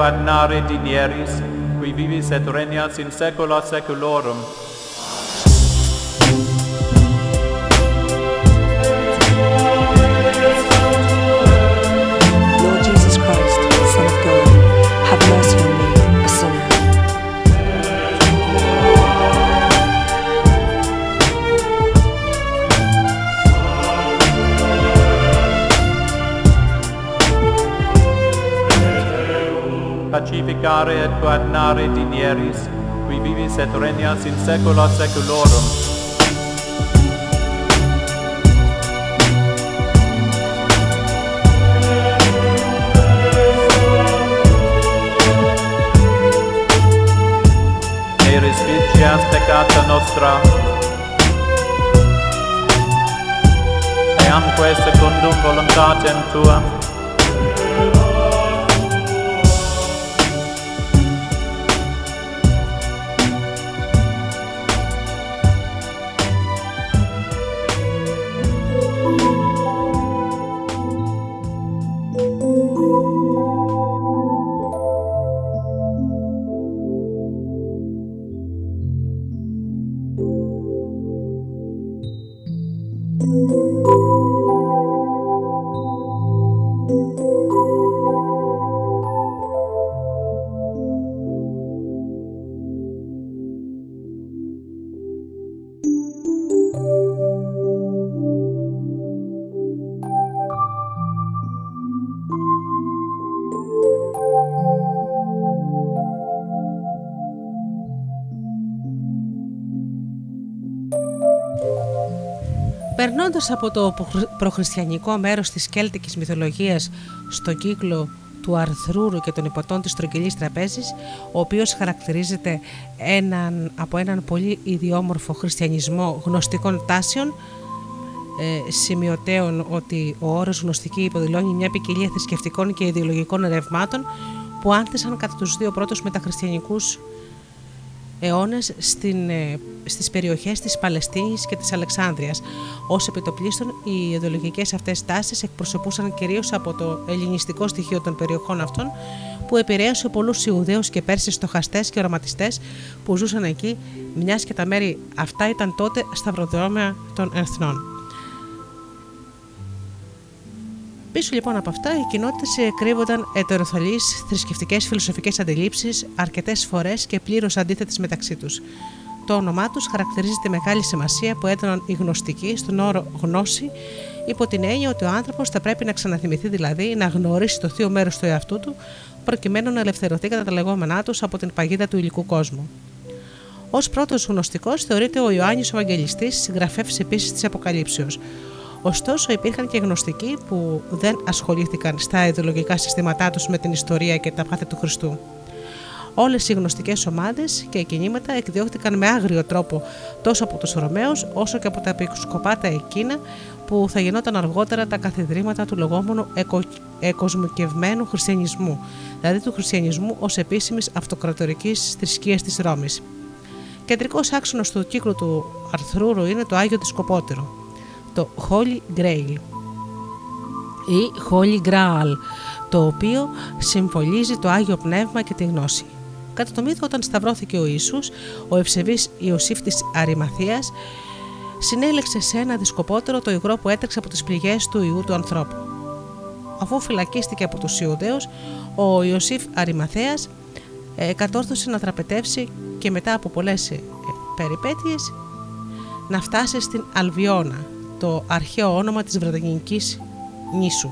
ad nare dinieris, qui vivis et regnas in saecula saeculorum. Pacificare et coadnare dinieris, qui vivis et regnas in saecula saeculorum. Ne respicies peccata nostra, eamque secundum voluntatem tuam, Περνώντα από το προχ- προχριστιανικό μέρος της κέλτικης μυθολογίας στον κύκλο του Αρθρούρου και των υποτών της στρογγυλής τραπέζης, ο οποίος χαρακτηρίζεται έναν, από έναν πολύ ιδιόμορφο χριστιανισμό γνωστικών τάσεων, ε, σημειωτέων ότι ο όρος γνωστική υποδηλώνει μια ποικιλία θρησκευτικών και ιδεολογικών ρευμάτων που άνθησαν κατά τους δύο πρώτους μεταχριστιανικούς αιώνες στην, ε, στις περιοχές της Παλαιστίνης και της Αλεξάνδρειας. Ως επιτοπλίστων, οι ιδεολογικές αυτές τάσεις εκπροσωπούσαν κυρίως από το ελληνιστικό στοιχείο των περιοχών αυτών που επηρέασε πολλούς Ιουδαίους και Πέρσες στοχαστές και οραματιστές που ζούσαν εκεί, μιας και τα μέρη αυτά ήταν τότε σταυροδρόμια των εθνών. Πίσω λοιπόν από αυτά, οι κοινότητες κρύβονταν ετεροθαλεί θρησκευτικές φιλοσοφικές αντιλήψεις, αρκετές φορές και πλήρως αντίθετες μεταξύ τους. Το όνομά τους χαρακτηρίζεται μεγάλη σημασία που έδωναν οι γνωστικοί στον όρο γνώση, υπό την έννοια ότι ο άνθρωπος θα πρέπει να ξαναθυμηθεί, δηλαδή να γνωρίσει το θείο μέρος του εαυτού του, προκειμένου να ελευθερωθεί κατά τα λεγόμενά τους από την παγίδα του υλικού κόσμου. Ω πρώτος γνωστικός θεωρείται ο Ιωάννης ο Ευαγγελιστής, συγγραφέα επίσης της Αποκαλύψεως. Ωστόσο, υπήρχαν και γνωστικοί που δεν ασχολήθηκαν στα ιδεολογικά συστήματά τους με την ιστορία και τα πάθη του Χριστού. Όλες οι γνωστικές ομάδες και κινήματα εκδιώχθηκαν με άγριο τρόπο τόσο από τους Ρωμαίους όσο και από τα επισκοπάτα εκείνα που θα γινόταν αργότερα τα καθιδρύματα του λεγόμενου εκο... εκοσμικευμένου χριστιανισμού, δηλαδή του χριστιανισμού ως επίσημης αυτοκρατορικής θρησκείας της Ρώμης. Κεντρικός άξονας του κύκλου του Αρθρούρου είναι το Άγιο Δισκοπότερο, το Holy Grail ή Holy Graal, το οποίο συμβολίζει το Άγιο Πνεύμα και τη γνώση. Κατά το μύθο, όταν σταυρώθηκε ο Ιησούς, ο ευσεβής Ιωσήφ της Αρημαθίας συνέλεξε σε ένα δισκοπότερο το υγρό που έτρεξε από τις πληγές του Ιού του ανθρώπου. Αφού φυλακίστηκε από τους Ιουδαίους, ο Ιωσήφ Αρημαθέας ε, κατόρθωσε να τραπετεύσει και μετά από πολλές ε, περιπέτειες να φτάσει στην Αλβιώνα, το αρχαίο όνομα της Βρετανικής νήσου.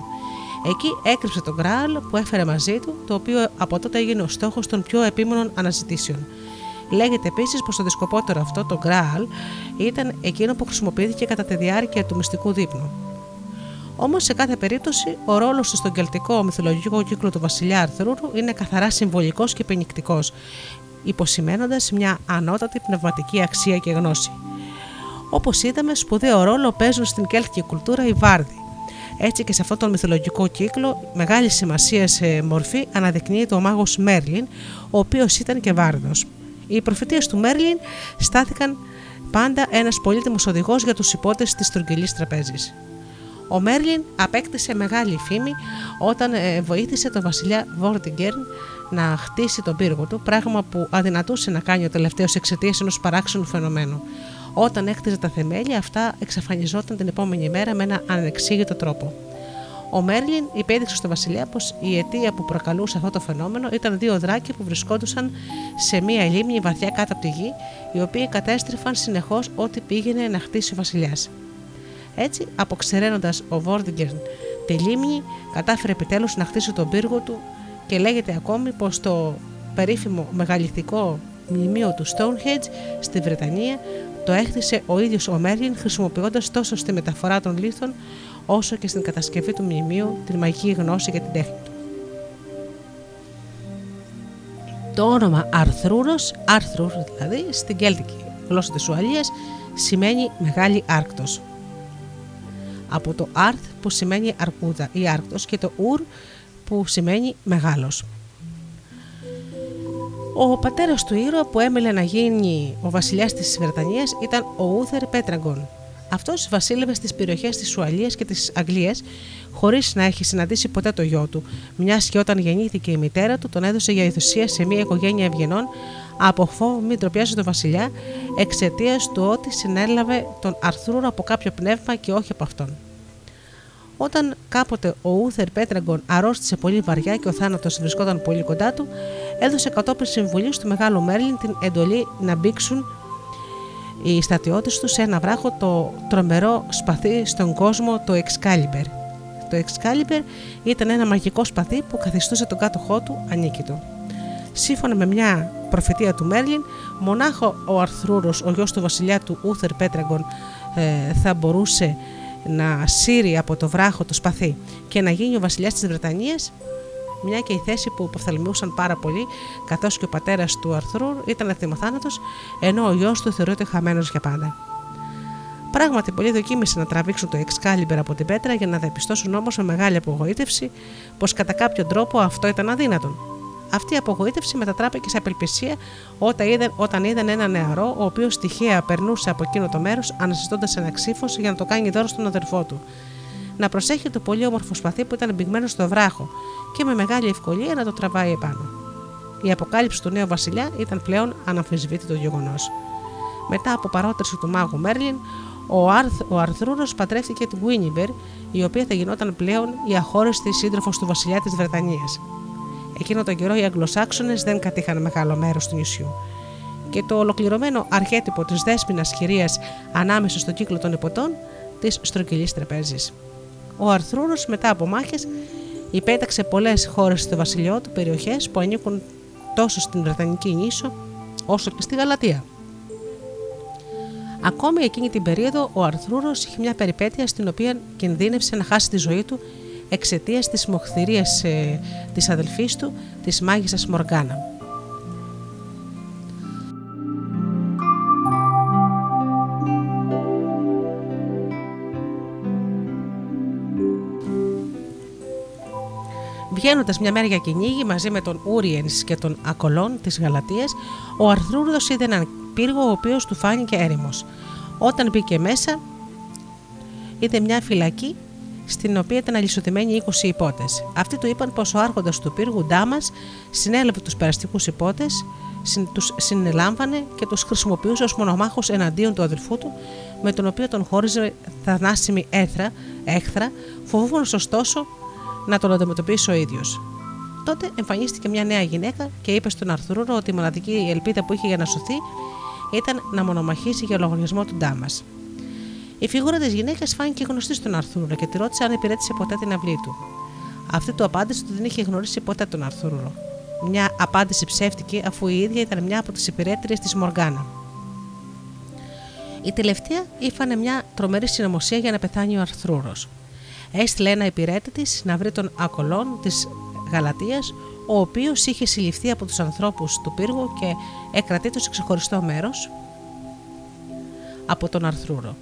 Εκεί έκρυψε τον Γκράλ που έφερε μαζί του, το οποίο από τότε έγινε ο στόχος των πιο επίμονων αναζητήσεων. Λέγεται επίσης πως το δισκοπότερο αυτό, το Γκράλ, ήταν εκείνο που χρησιμοποιήθηκε κατά τη διάρκεια του μυστικού δείπνου. Όμως σε κάθε περίπτωση ο ρόλος του στον κελτικό μυθολογικό κύκλο του βασιλιά Αρθρούρου είναι καθαρά συμβολικός και πενικτικός, υποσημένοντας μια ανώτατη πνευματική αξία και γνώση. Όπως είδαμε, σπουδαίο ρόλο παίζουν στην κέλτικη κουλτούρα οι Βάρδοι. Έτσι και σε αυτόν τον μυθολογικό κύκλο, μεγάλη σημασία σε μορφή αναδεικνύεται ο μάγος Μέρλιν, ο οποίος ήταν και Βάρδος. Οι προφητείες του Μέρλιν στάθηκαν πάντα ένας πολύτιμος οδηγός για τους υπότες της στρογγυλής τραπέζης. Ο Μέρλιν απέκτησε μεγάλη φήμη όταν ε, βοήθησε τον βασιλιά Βόρτιγκερν να χτίσει τον πύργο του, πράγμα που αδυνατούσε να κάνει ο τελευταίος εξαιτίας ενός παράξενου φαινομένου. Όταν έκτιζε τα θεμέλια, αυτά εξαφανιζόταν την επόμενη μέρα με ένα ανεξήγητο τρόπο. Ο Μέρλιν υπέδειξε στο Βασιλιά πως η αιτία που προκαλούσε αυτό το φαινόμενο ήταν δύο δράκοι που βρισκόντουσαν σε μία λίμνη βαθιά κάτω από τη γη, οι οποίοι κατέστρεφαν συνεχώς ό,τι πήγαινε να χτίσει ο Βασιλιάς. Έτσι, αποξεραίνοντας ο Βόρντιγκερν τη λίμνη, κατάφερε επιτέλους να χτίσει τον πύργο του και λέγεται ακόμη πως το περίφημο μεγαλυθικό μνημείο του Stonehenge στη Βρετανία το έχτισε ο ίδιος ο Μέρλιν χρησιμοποιώντας τόσο στη μεταφορά των λίθων όσο και στην κατασκευή του μνημείου την μαγική γνώση για την τέχνη του. Το όνομα Αρθρούρος, Άρθρουρ δηλαδή, στην κέλτικη γλώσσα της Ουαλίας, σημαίνει μεγάλη άρκτος. Από το Άρθ που σημαίνει αρκούδα ή άρκτος και το Ουρ που σημαίνει μεγάλος. Ο πατέρας του ήρωα που έμελε να γίνει ο βασιλιάς της Βρετανίας ήταν ο Ούθερ Πέτραγκον, αυτός βασίλευε στις περιοχές της Ουαλίας και της Αγγλίας, χωρίς να έχει συναντήσει ποτέ το γιο του, μιας και όταν γεννήθηκε η μητέρα του, τον έδωσε για ηθοσία σε μια οικογένεια ευγενών από φόβο μην τροπιάσει τον Βασιλιά, εξαιτίας του ότι συνέλαβε τον Αρθρούρο από κάποιο πνεύμα και όχι από αυτόν. Όταν κάποτε ο Ούθερ Πέτραγκον αρρώστησε πολύ βαριά και ο θάνατος βρισκόταν πολύ κοντά του, έδωσε κατόπιν συμβουλή του μεγάλου Μέρλιν την εντολή να μπήξουν οι στατιώτε τους σε ένα βράχο το τρομερό σπαθί στον κόσμο, το Excalibur. Το Excalibur ήταν ένα μαγικό σπαθί που καθιστούσε τον κάτοχό του ανίκητο. Σύμφωνα με μια προφητεία του Μέρλιν, μονάχο ο Αρθρούρος, ο γιος του βασιλιά του Ούθερ Πέτραγκον, ε, θα μπορούσε να σύρει από το βράχο το σπαθί και να γίνει ο βασιλιάς της Βρετανίας μια και η θέση που υποφθαλμιούσαν πάρα πολύ, καθώς και ο πατέρας του Αρθρού ήταν εθιμοθάνατο, ενώ ο γιος του θεωρείται χαμένος για πάντα. Πράγματι, πολλοί δοκίμησαν να τραβήξουν το Excalibur από την πέτρα για να διαπιστώσουν όμως με μεγάλη απογοήτευση πως κατά κάποιο τρόπο αυτό ήταν αδύνατον. Αυτή η απογοήτευση μετατράπηκε σε απελπισία όταν είδαν, όταν είδαν ένα νεαρό, ο οποίος τυχαία περνούσε από εκείνο το μέρος, αναζητώντας ένα ξύφος για να το κάνει δώρο στον αδερφό του. Να προσέχει το πολύ όμορφο σπαθί που ήταν μπηγμένο στο βράχο και με μεγάλη ευκολία να το τραβάει επάνω. Η αποκάλυψη του νέου βασιλιά ήταν πλέον αναμφισβήτητο γεγονός. Μετά από παρότριση του μάγου Μέρλιν, ο, Αρθ, ο Αρθρούρος παντρεύτηκε την Γουίνιμπερ, η οποία θα γινόταν πλέον η αχώριστη σύντροφος του βασιλιά της Βρετανίας. Εκείνο τον καιρό οι Αγγλοσάξονες δεν κατήχαν μεγάλο μέρος του νησιού. Και το ολοκληρωμένο αρχέτυπο της δέσπινας χειρία ανάμεσα στο κύκλο των υποτών της στρογγυλής τραπέζης. Ο Αρθρούρος μετά από μάχες υπέταξε πολλές χώρες στο βασιλειό του περιοχές που ανήκουν τόσο στην Βρετανική νήσο όσο και στη Γαλατεία. Ακόμη εκείνη την περίοδο ο Αρθρούρος είχε μια περιπέτεια στην οποία κινδύνευσε να χάσει τη ζωή του εξαιτίας της μοχθηρίας ε, της αδελφής του, της μάγισσας Μοργάνα. Βγαίνοντας μια μέρα για κυνήγι μαζί με τον Ούριεν και τον Ακολόν της Γαλατείας, ο Αρθρούρδος είδε έναν πύργο ο οποίος του φάνηκε έρημος. Όταν μπήκε μέσα, είδε μια φυλακή στην οποία ήταν αλυσοδεμένοι 20 υπότες. Αυτοί του είπαν πως ο άρχοντας του πύργου Ντάμας συνέλαβε τους περαστικούς υπότες, τους συνελάμβανε και τους χρησιμοποιούσε ως μονομάχου εναντίον του αδελφού του, με τον οποίο τον χώριζε θανάσιμη έθρα, έχθρα, φοβούμενος ωστόσο να τον αντιμετωπίσει ο ίδιος. Τότε εμφανίστηκε μια νέα γυναίκα και είπε στον Αρθρούρο ότι η μοναδική ελπίδα που είχε για να σωθεί ήταν να μονομαχήσει για λογαριασμό του Ντάμας. Η φιγούρα της γυναίκας φάνηκε γνωστή στον Αρθούρο και τη ρώτησε αν υπηρέτησε ποτέ την αυλή του. Αυτή του απάντησε ότι δεν είχε γνωρίσει ποτέ τον Αρθούρο. Μια απάντηση ψεύτικη, αφού η ίδια ήταν μια από τις υπηρέτριες της Μοργάνα. Η τελευταία ήφανε μια τρομερή συνωμοσία για να πεθάνει ο Αρθρούρο. Έστειλε ένα υπηρέτη της να βρει τον Ακολόν της Γαλατείας, ο οποίος είχε συλληφθεί από τους ανθρώπους του πύργου και εκρατείται σε ξεχωριστό μέρος από τον Αρθρούρο.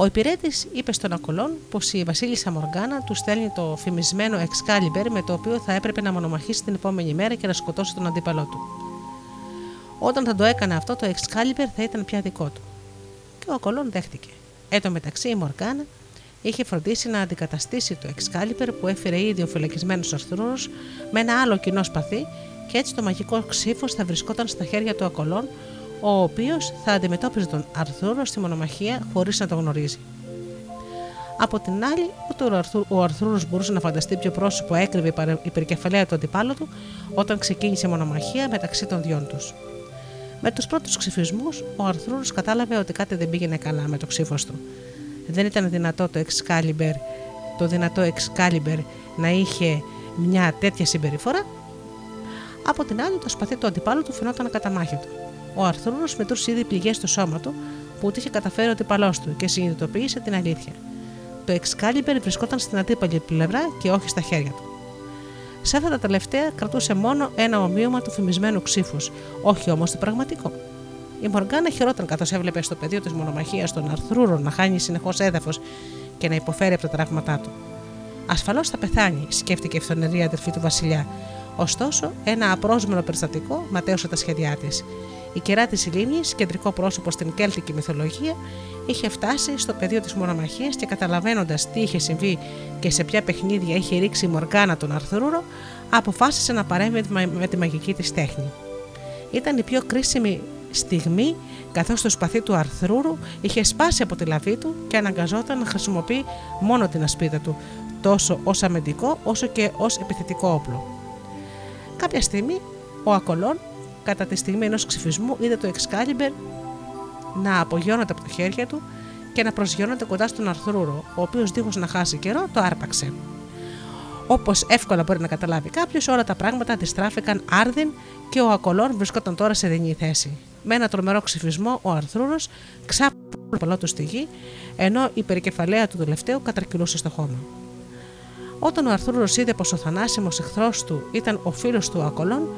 Ο υπηρέτης είπε στον Ακολόν πως η Βασίλισσα Μοργάνα του στέλνει το φημισμένο Excalibur με το οποίο θα έπρεπε να μονομαχήσει την επόμενη μέρα και να σκοτώσει τον αντίπαλό του. Όταν θα το έκανε αυτό, το Excalibur θα ήταν πια δικό του. Και ο Ακολόν δέχτηκε. Εν τω μεταξύ, η Μοργάνα είχε φροντίσει να αντικαταστήσει το Excalibur που έφερε ήδη ο φυλακισμένος Αρθρούρο με ένα άλλο κοινό σπαθί και έτσι το μαγικό ξύφος θα βρισκόταν στα χέρια του Ακολόν ο οποίος θα αντιμετώπιζε τον Αρθούρο στη μονομαχία χωρίς να το γνωρίζει. Από την άλλη, ούτε ο Αρθούρο μπορούσε να φανταστεί ποιο πρόσωπο έκρυβε η περικεφαλαία του αντιπάλου του όταν ξεκίνησε η μονομαχία μεταξύ των δυο τους. Με τους πρώτους ξυφισμού, ο Αρθούρο κατάλαβε ότι κάτι δεν πήγαινε καλά με το ξύφο του. Δεν ήταν δυνατό το Excalibur, το δυνατό Excalibur να είχε μια τέτοια συμπεριφορά. Από την άλλη, το σπαθί του αντιπάλου του φαινόταν του. Ο Αρθρούνο μετρούσε ήδη πληγέ στο σώμα του που ούτε είχε καταφέρει ο αντίπαλό του και συνειδητοποίησε την αλήθεια. Το Excalibur βρισκόταν στην αντίπαλη πλευρά και όχι στα χέρια του. Σε αυτά τα τελευταία κρατούσε μόνο ένα ομοίωμα του φημισμένου ξύφους, όχι όμως το πραγματικό. Η Μοργάνα χειρόταν καθώς έβλεπε στο πεδίο της μονομαχίας τον Αρθρούρο να χάνει συνεχώς έδαφος και να υποφέρει από τα τραύματά του. Ασφαλώς θα πεθάνει, σκέφτηκε η φθονερή αδερφή του Βασιλιά. Ωστόσο, ένα απρόσμενο περιστατικό ματέωσε τα σχέδιά της. Η κερά της Ιλήνη, κεντρικό πρόσωπο στην Κέλτικη μυθολογία, είχε φτάσει στο πεδίο της μονομαχίας και καταλαβαίνοντας τι είχε συμβεί και σε ποια παιχνίδια είχε ρίξει η Μοργάνα τον Αρθρούρο, αποφάσισε να παρέμβει με τη μαγική της τέχνη. Ήταν η πιο κρίσιμη στιγμή καθώς το σπαθί του Αρθρούρου είχε σπάσει από τη λαβή του και αναγκαζόταν να χρησιμοποιεί μόνο την ασπίδα του, τόσο ως αμυντικό όσο και ως επιθετικό όπλο. Κάποια στιγμή ο Ακολόν κατά τη στιγμή ενός ψηφισμού είδε το Excalibur να απογειώνεται από τα χέρια του και να προσγειώνεται κοντά στον Αρθρούρο, ο οποίος δίχως να χάσει καιρό το άρπαξε. Όπως εύκολα μπορεί να καταλάβει κάποιος, όλα τα πράγματα αντιστράφηκαν άρδιν και ο Ακολόν βρισκόταν τώρα σε δινή θέση. Με ένα τρομερό ξυφισμό, ο Αρθρούρος ξάπλωσε του στη γη, ενώ η περικεφαλαία του τελευταίου κατρακυλούσε στο χώμα. Όταν ο Αρθρούρος είδε πως ο θανάσιμος εχθρός του ήταν ο φίλος του Ακολόν,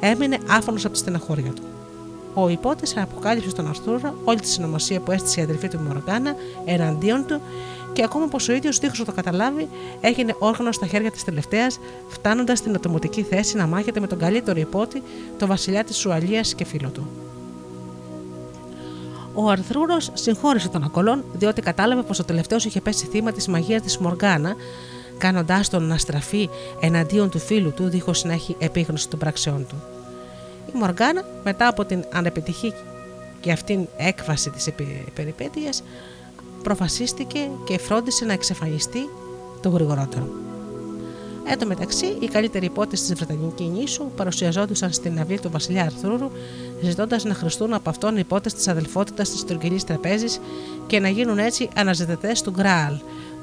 έμεινε άφωνος από τη στεναχώρια του. Ο υπότης αποκάλυψε στον Αρθούρο όλη τη συνωμοσία που έστησε η αδερφή του Μοργάνα εναντίον του και ακόμα πως ο ίδιος δίχως να το καταλάβει έγινε όργανος στα χέρια της τελευταίας, φτάνοντας στην ατομοτική θέση να μάχεται με τον καλύτερο υπότη, τον βασιλιά της Σουαλία και φίλο του. Ο Αρθρούρος συγχώρησε τον Ακολόν διότι κατάλαβε πως ο τελευταίο είχε πέσει θύμα της μαγείας της Μοργάνα κάνοντάς τον να στραφεί εναντίον του φίλου του δίχως να έχει επίγνωση των πράξεών του. Η Μοργάνα, μετά από την ανεπιτυχή και αυτήν έκβαση της περιπέτειας, προφασίστηκε και φρόντισε να εξαφανιστεί το γρηγορότερο. Εν τω μεταξύ, οι καλύτεροι υπότες της Βρετανικής νήσου παρουσιαζόντουσαν στην αυλή του βασιλιά Αρθρούρου, ζητώντας να χρηστούν από αυτόν οι υπότες της αδελφότητας της Τουρκικής Τραπέζης και να γίνουν έτσι αναζητητές του Γκράαλ,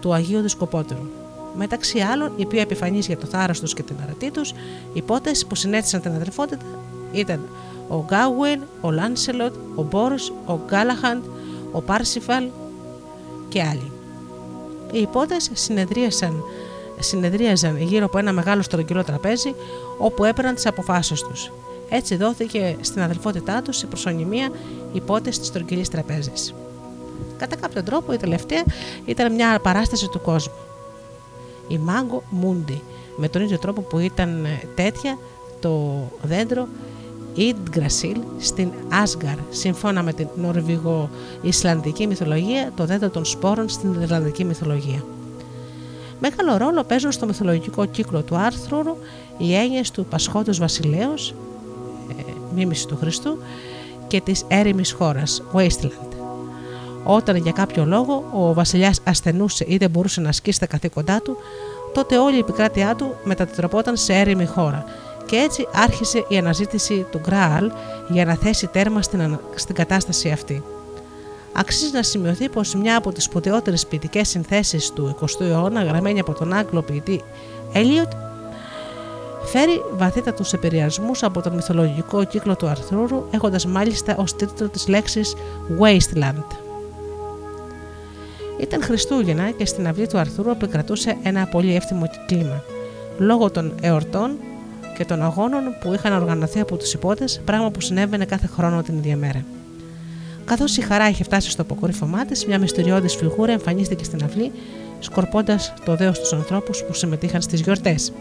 του Αγίου Δισκοπότερου. Μεταξύ άλλων, οι πιο επιφανεί για το θάρρος τους και την αρετή τους, οι πότες που συνέθησαν την αδερφότητα ήταν ο Γκάουεν, ο Λάνσελοτ, ο Μπόρ, ο Γκάλαχαντ, ο Πάρσιφαλ και άλλοι. Οι υπότε συνεδρίασαν, συνεδρίαζαν γύρω από ένα μεγάλο στρογγυλό τραπέζι όπου έπαιρναν τις αποφάσεις τους. Έτσι δόθηκε στην αδελφότητά τους η προσωνυμία υπότε της στρογγυλής τραπέζης. Κατά κάποιο τρόπο η τελευταία ήταν μια παράσταση του κόσμου η Μάγκο Μούντι, με τον ίδιο τρόπο που ήταν ε, τέτοια το δέντρο Ιντγκρασίλ στην Άσγκαρ, σύμφωνα με την Νορβηγο-Ισλανδική μυθολογία, το δέντρο των σπόρων στην Ιρλανδική μυθολογία. Μεγάλο ρόλο παίζουν στο μυθολογικό κύκλο του άρθρου οι έννοιες του Πασχόντος Βασιλέως, ε, μίμηση του Χριστού, και της έρημης χώρας, Wasteland. Όταν για κάποιο λόγο ο βασιλιάς ασθενούσε ή δεν μπορούσε να ασκήσει τα καθήκοντά του, τότε όλη η επικράτειά του μετατρεπόταν σε έρημη χώρα και έτσι άρχισε η αναζήτηση του Γκράαλ για να θέσει τέρμα στην, ανα- στην κατάσταση αυτή. Αξίζει να σημειωθεί πως μια από τις σπουδαιότερες ποιητικές συνθέσεις του 20ου αιώνα γραμμένη από τον Άγγλο ποιητή Έλιοτ φέρει βαθύτατους επηρεασμούς από τον μυθολογικό κύκλο του Αρθρούρου έχοντας μάλιστα ως τίτλο τις λέξεις Wasteland. Ήταν Χριστούγεννα και στην αυλή του Αρθούρου επικρατούσε ένα πολύ εύθυμο κλίμα. Λόγω των εορτών και των αγώνων που είχαν οργανωθεί από τους υπότες, πράγμα που συνέβαινε κάθε χρόνο την ίδια μέρα. Καθώς η χαρά είχε φτάσει στο αποκορύφωμά της, μια μυστηριώδης φιγούρα εμφανίστηκε στην αυλή, σκορπώντας το δέος στου ανθρώπους που συμμετείχαν στις γιορτές.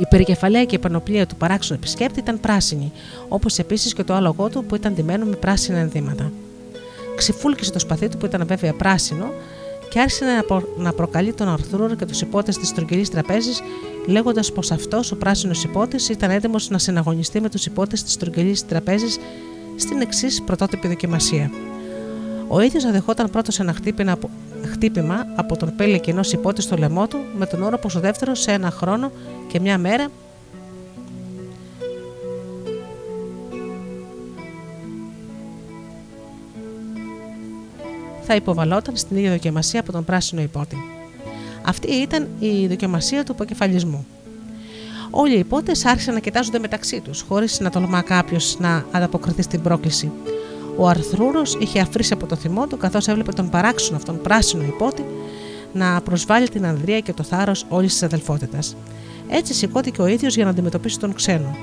Η περικεφαλαία και η πανοπλία του παράξενου επισκέπτη ήταν πράσινη, όπως επίσης και το άλογο του που ήταν ντυμένο με πράσινα ενδύματα. Ξυφούλκησε το σπαθί του που ήταν βέβαια πράσινο και άρχισε να, προ- να προκαλεί τον Αρθούρο και τους υπότες της στρογγυλής τραπέζης, λέγοντας πως αυτός ο πράσινος υπότης ήταν έτοιμος να συναγωνιστεί με τους υπότες της στρογγυλής τραπέζης στην εξής πρωτότυπη δοκιμασία. Ο ίδιος θα δεχόταν πρώτος ένα χτύπημα από, χτύπημα από τον πέλεκι ενό υπότη στο λαιμό του, με τον όρο πως ο δεύτερος σε ένα χρόνο και μια μέρα θα υποβαλόταν στην ίδια δοκιμασία από τον πράσινο υπότη. Αυτή ήταν η δοκιμασία του αποκεφαλισμού. Όλοι οι υπότες άρχισαν να κοιτάζονται μεταξύ τους, χωρίς να τολμά κάποιος να ανταποκριθεί στην πρόκληση. Ο Αρθρούρος είχε αφρίσει από το θυμό του, καθώς έβλεπε τον παράξενο αυτόν πράσινο υπότη να προσβάλλει την ανδρεία και το θάρρος όλης της αδελφότητας. Έτσι σηκώθηκε ο ίδιος για να αντιμετωπίσει τον ξένο.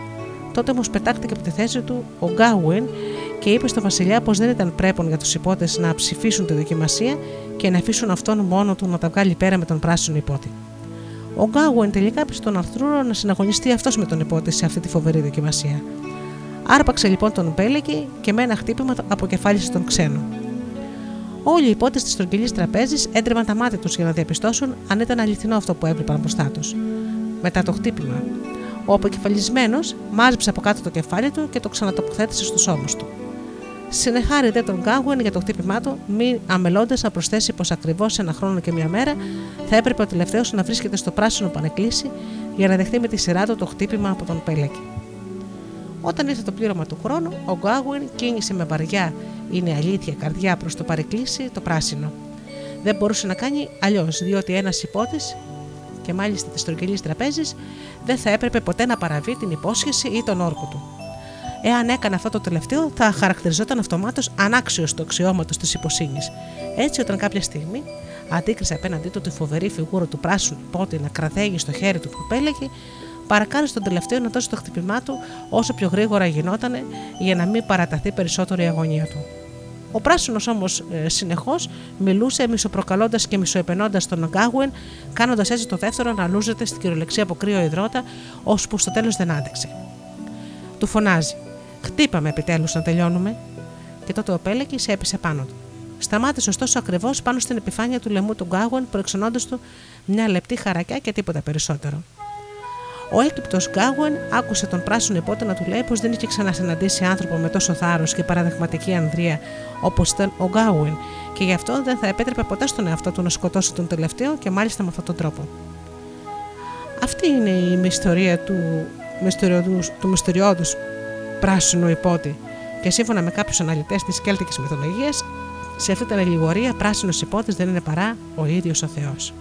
Τότε όμως πετάχτηκε από τη θέση του ο Γκάουιν και είπε στο Βασιλιά πως δεν ήταν πρέπον για τους υπότες να ψηφίσουν τη δοκιμασία και να αφήσουν αυτόν μόνο του να τα βγάλει πέρα με τον πράσινο υπότη. Ο Γκάουιν τελικά είπε στον Αρθρούρο να συναγωνιστεί αυτός με τον υπότη σε αυτή τη φοβερή δοκιμασία. Άρπαξε λοιπόν τον Πέλεκη και με ένα χτύπημα αποκεφάλισε τον ξένο. Όλοι οι υπότες της στρογγυλής τραπέζης έντρεβαν τα μάτια τους για να διαπιστώσουν αν ήταν αληθινό αυτό που έβλεπαν μπροστά τους. Μετά το χτύπημα, ο αποκεφαλισμένος μάζεψε από κάτω το κεφάλι του και το ξανατοποθέτησε στους ώμους του. Συνεχάρη δε τον Γκάουεν για το χτύπημά του, μη αμελώντας να προσθέσει πως ακριβώς σε ένα χρόνο και μια μέρα θα έπρεπε ο τελευταίος να βρίσκεται στο πράσινο πανεκλήσι για να δεχτεί με τη σειρά του το χτύπημα από τον Πέλεκη. Όταν ήρθε το πλήρωμα του χρόνου, ο Γκάουεν κίνησε με βαριά είναι αλήθεια καρδιά προς το παρεκκλήσι το πράσινο. Δεν μπορούσε να κάνει αλλιώς, διότι ένας υπότης και μάλιστα τη στρογγυλή τραπέζη δεν θα έπρεπε ποτέ να παραβεί την υπόσχεση ή τον όρκο του. Εάν έκανε αυτό το τελευταίο, θα χαρακτηριζόταν αυτομάτως ανάξιος του αξιώματος της υποσύνης. Έτσι, όταν κάποια στιγμή αντίκρισε απέναντί του τη φοβερή φιγούρα του πράσινου υπότη να κραδέγει στο χέρι του που πέλεγε, παρακάλεσε τον τελευταίο να δώσει το χτυπημά του όσο πιο γρήγορα γινόταν για να μην παραταθεί περισσότερο η αγωνία του. Ο πράσινος όμως ε, συνεχώς μιλούσε μισοπροκαλώντας και μισοεπενώντας τον Γκάγουεν, κάνοντας έτσι το δεύτερο να λούζεται στην κυριολεξία από κρύο υδρότα, ώσπου στο τέλος δεν άντεξε. Του φωνάζει: Χτύπαμε επιτέλους να τελειώνουμε. Και τότε ο Πέλεκης έπεσε πάνω του. Σταμάτησε ωστόσο ακριβώς πάνω στην επιφάνεια του λαιμού του Γκάγουεν, προεξενώντας του μια λεπτή χαρακιά και τίποτα περισσότερο. Ο έκπληκτο Γκάουεν άκουσε τον πράσινο υπότη να του λέει πως δεν είχε ξανασυναντήσει άνθρωπο με τόσο θάρρος και παραδειγματική ανδρεία όπως ήταν ο Γκάουεν και γι' αυτό δεν θα επέτρεπε ποτέ στον εαυτό του να σκοτώσει τον τελευταίο και μάλιστα με αυτόν τον τρόπο. Αυτή είναι η μυστορία του, μυστηριώδους, του μυστηριώδους πράσινου υπότη και σύμφωνα με κάποιους αναλυτές της Κέλτικης μυθολογίας, σε αυτή την αλληγορία πράσινος υπότης δεν είναι παρά ο ίδιος ο Θεός.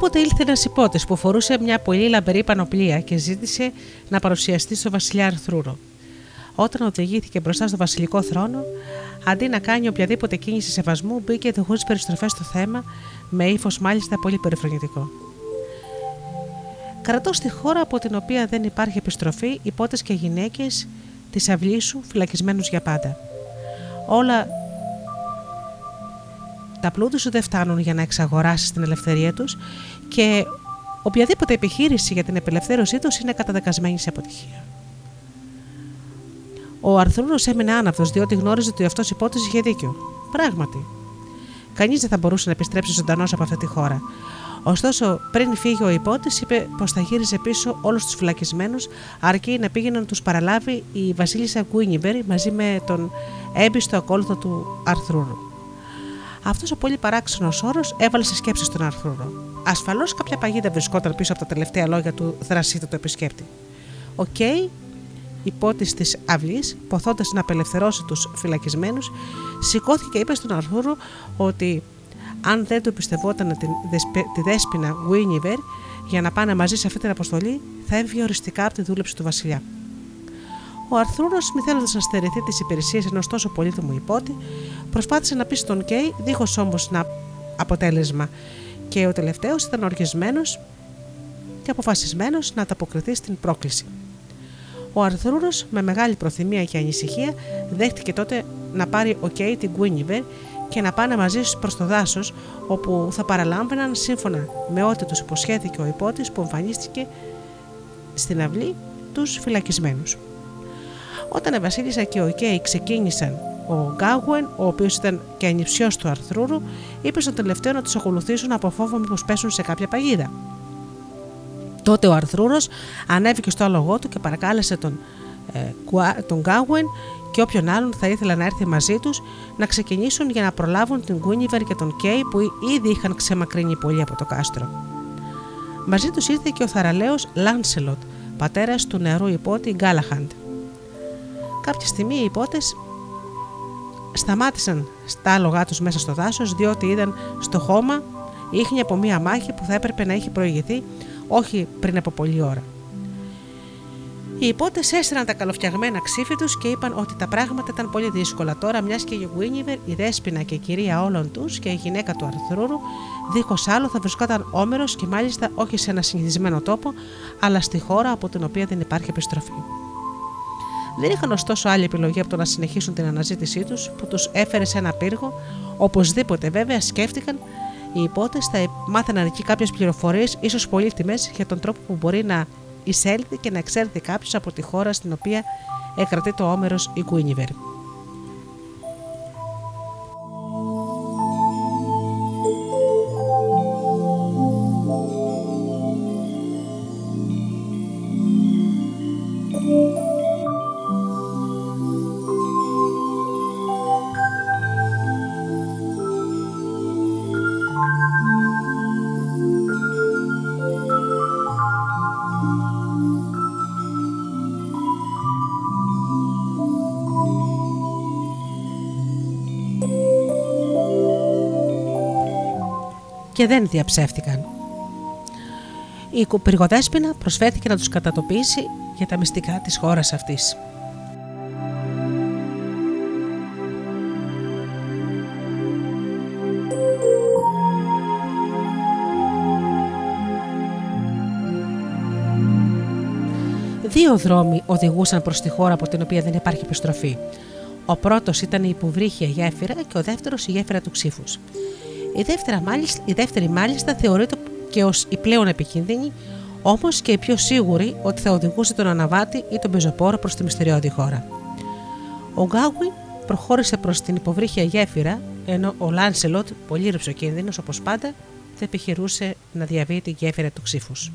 Κάποτε ήλθε ένας υπότης που φορούσε μια πολύ λαμπερή πανοπλία και ζήτησε να παρουσιαστεί στο βασιλιά Αρθρούρο. Όταν οδηγήθηκε μπροστά στο βασιλικό θρόνο, αντί να κάνει οποιαδήποτε κίνηση σεβασμού, μπήκε το χωρί περιστροφές στο θέμα, με ύφος μάλιστα πολύ περιφρονητικό. Κρατώ στη χώρα από την οποία δεν υπάρχει επιστροφή υπότε και γυναίκες της αυλής σου φυλακισμένους για πάντα. Όλα τα πλούτη σου δεν φτάνουν για να εξαγοράσεις την ελευθερία τους και οποιαδήποτε επιχείρηση για την απελευθέρωσή τους είναι καταδεκασμένη σε αποτυχία. Ο Αρθρούνο έμεινε άναυτο διότι γνώριζε ότι αυτός υπόθεση είχε δίκιο. Πράγματι. Κανείς δεν θα μπορούσε να επιστρέψει ζωντανός από αυτή τη χώρα. Ωστόσο, πριν φύγει ο υπότης, είπε πως θα γύριζε πίσω όλους τους φυλακισμένους, αρκεί να πήγαινε να τους παραλάβει η Βασίλισσα Γκουίνιμπερ μαζί με τον έμπιστο ακόλουθο του Αρθρούρου. Αυτός ο πολύ παράξενος όρος έβαλε σε σκέψη στον Αρθρούρο. Ασφαλώς κάποια παγίδα βρισκόταν πίσω από τα τελευταία λόγια του δρασίτου του επισκέπτη. Ο Κέι, υπότη της αυλής, ποθώντας να απελευθερώσει τους φυλακισμένους, σηκώθηκε και είπε στον Αρθούρο ότι αν δεν του εμπιστευόταν την δεσπε- τη δέσποινα Γουίνιβερ για να πάνε μαζί σε αυτή την αποστολή, θα έβγαινε οριστικά από τη δούλεψη του βασιλιά. Ο Αρθούρο, μη θέλοντας να στερηθεί τις υπηρεσίες ενός τόσο πολύτιμου υπότη, προσπάθησε να πείσει τον Κέι, δίχως όμως να αποτέλεσμα, και ο τελευταίος ήταν οργισμένος και αποφασισμένος να ανταποκριθεί στην πρόκληση. Ο Αρθούρο, με μεγάλη προθυμία και ανησυχία, δέχτηκε τότε να πάρει ο Κέι την Γκουίνιβερ και να πάνε μαζί προς το δάσος, όπου θα παραλάμβαναν σύμφωνα με ό,τι τους υποσχέθηκε ο υπότης που εμφανίστηκε στην αυλή τους φυλακισμένους. Όταν η Βασίλισσα και ο Κέι ξεκίνησαν, ο Γκάγουεν, ο οποίος ήταν και ανιψιός του Αρθρούρου, είπε στον τελευταίο να τους ακολουθήσουν από φόβο μήπως πέσουν σε κάποια παγίδα. Τότε ο Αρθρούρος ανέβηκε στο άλογό του και παρακάλεσε τον, ε, τον Γκάγουεν και όποιον άλλον θα ήθελε να έρθει μαζί τους να ξεκινήσουν για να προλάβουν την Γκούνιβερ και τον Κέι που ήδη είχαν ξεμακρύνει πολύ από το κάστρο. Μαζί τους ήρθε και ο θαραλέος Λάνσελοτ, πατέρας του νεαρού υπότη Γκάλαχαντ. Κάποια στιγμή οι υπότες σταμάτησαν στα άλογά τους μέσα στο δάσος διότι είδαν στο χώμα ίχνη από μία μάχη που θα έπρεπε να είχε προηγηθεί όχι πριν από πολλή ώρα. Οι υπότες έστειλαν τα καλοφτιαγμένα ξύφη τους και είπαν ότι τα πράγματα ήταν πολύ δύσκολα τώρα, μιας και η Γουίνιβερ, η δέσπινα και η κυρία όλων τους και η γυναίκα του Αρθρούρου, δίχως άλλο θα βρισκόταν όμερος και μάλιστα όχι σε ένα συνηθισμένο τόπο, αλλά στη χώρα από την οποία δεν υπάρχει επιστροφή. Δεν είχαν ωστόσο άλλη επιλογή από το να συνεχίσουν την αναζήτησή τους, που τους έφερε σε ένα πύργο. Οπωσδήποτε βέβαια σκέφτηκαν οι υπότες θα μάθαιναν εκεί κάποιες πληροφορίες, ίσως πολύτιμε, για τον τρόπο που μπορεί να εισέλθει και να εξέλθει κάποιος από τη χώρα στην οποία εκρατεί το όμερος η Κουίνιβερ. Και δεν διαψεύτηκαν. Η πυργοδέσποινα προσφέρθηκε να τους κατατοπίσει για τα μυστικά της χώρας αυτής. Δύο δρόμοι οδηγούσαν προς τη χώρα από την οποία δεν υπάρχει επιστροφή. Ο πρώτος ήταν η υποβρύχια γέφυρα και ο δεύτερος η γέφυρα του ξύφους. Η, δεύτερη μάλιστα, η δεύτερη μάλιστα θεωρείται και ως η πλέον επικίνδυνη, όμως και η πιο σίγουρη ότι θα οδηγούσε τον Αναβάτη ή τον Πεζοπόρο προς τη μυστηριώδη χώρα. Ο Γκάουι προχώρησε προς την υποβρύχια γέφυρα, ενώ ο Λάνσελοτ, πολύ ρεψοκίνδυνος όπως πάντα, θα επιχειρούσε να διαβεί τη γέφυρα του ξύφους.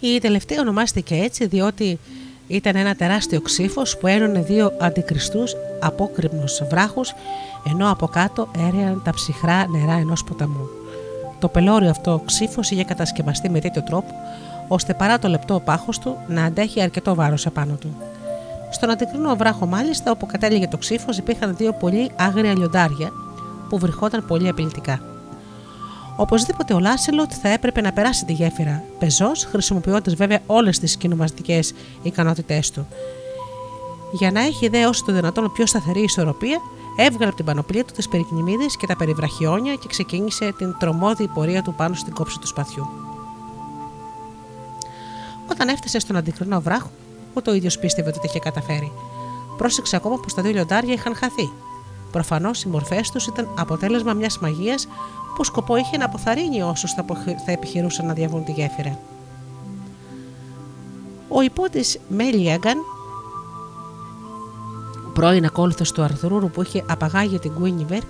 Η τελευταία ονομάστηκε έτσι διότι ήταν ένα τεράστιο ξύφος που ένωνε δύο αντικριστούς απόκρημνου βράχους, ενώ από κάτω έρεαν τα ψυχρά νερά ενός ποταμού. Το πελώριο αυτό ξύφος είχε κατασκευαστεί με τέτοιο τρόπο, ώστε παρά το λεπτό πάχος του να αντέχει αρκετό βάρος επάνω του. Στον αντικρινό βράχο, μάλιστα, όπου κατέληγε το ξύφος, υπήρχαν δύο πολύ άγρια λιοντάρια που βριχόταν πολύ απειλητικά. Οπωσδήποτε ο Λάσελοτ θα έπρεπε να περάσει τη γέφυρα πεζός, χρησιμοποιώντας βέβαια όλες τις κοινοβαστικέ ικανότητές του. Για να έχει δε όσο το δυνατόν πιο σταθερή ισορροπία, έβγαλε από την πανοπλία του τις περικνημίδε και τα περιβραχιόνια και ξεκίνησε την τρομόδη πορεία του πάνω στην κόψη του σπαθιού. Όταν έφτασε στον αντικρινό βράχο, ούτε ο ίδιος πίστευε ότι είχε καταφέρει. Πρόσεξε ακόμα πως τα δύο λιοντάρια είχαν χαθεί. Προφανώς οι μορφές τους ήταν αποτέλεσμα μιας μαγείας που σκοπό είχε να αποθαρρύνει όσους θα επιχειρούσαν να διαβούν τη γέφυρα. Ο υπότης Μέλιαγκαν, πρώην ακόλουθος του Αρθρούρου που είχε απαγάγει την Γκουίνιβερ,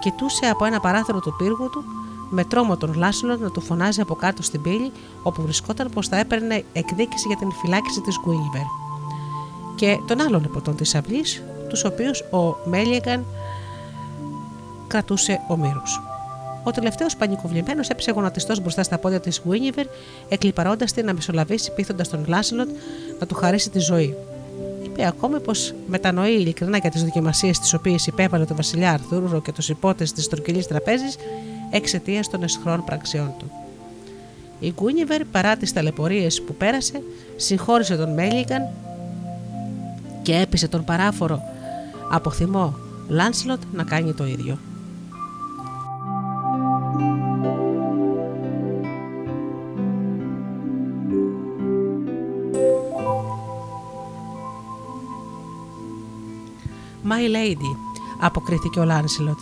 κοιτούσε από ένα παράθυρο του πύργου του με τρόμο τον Λάσλο να του φωνάζει από κάτω στην πύλη όπου βρισκόταν πως θα έπαιρνε εκδίκηση για την φυλάκιση της Γκουίνιβερ. Και τον άλλον υποτών της αυλής, τους οποίους ο Μέλιαγκαν κρατούσε ο Μύρου. Ο τελευταίος πανικοβλημένος έπεσε γονατιστός μπροστά στα πόδια της Γουίνιβερ, εκλυπαρώντας την να μεσολαβήσει, πείθοντας τον Λάσλοτ να του χαρίσει τη ζωή. Είπε ακόμη πως μετανοεί ειλικρινά για τις δοκιμασίες τις οποίες υπέβαλε το βασιλιά Αρθούρο και του υπότε της τροκυλή τραπέζης εξαιτίας των εσχρών πραξιών του. Η Γκούνιβερ, παρά τις ταλαιπωρίες που πέρασε, συγχώρησε τον Μέλιγκαν και έπεισε τον παράφορο από θυμό Λάνσλοτ να κάνει το ίδιο. My lady, αποκρίθηκε ο Λάνσιλοτ.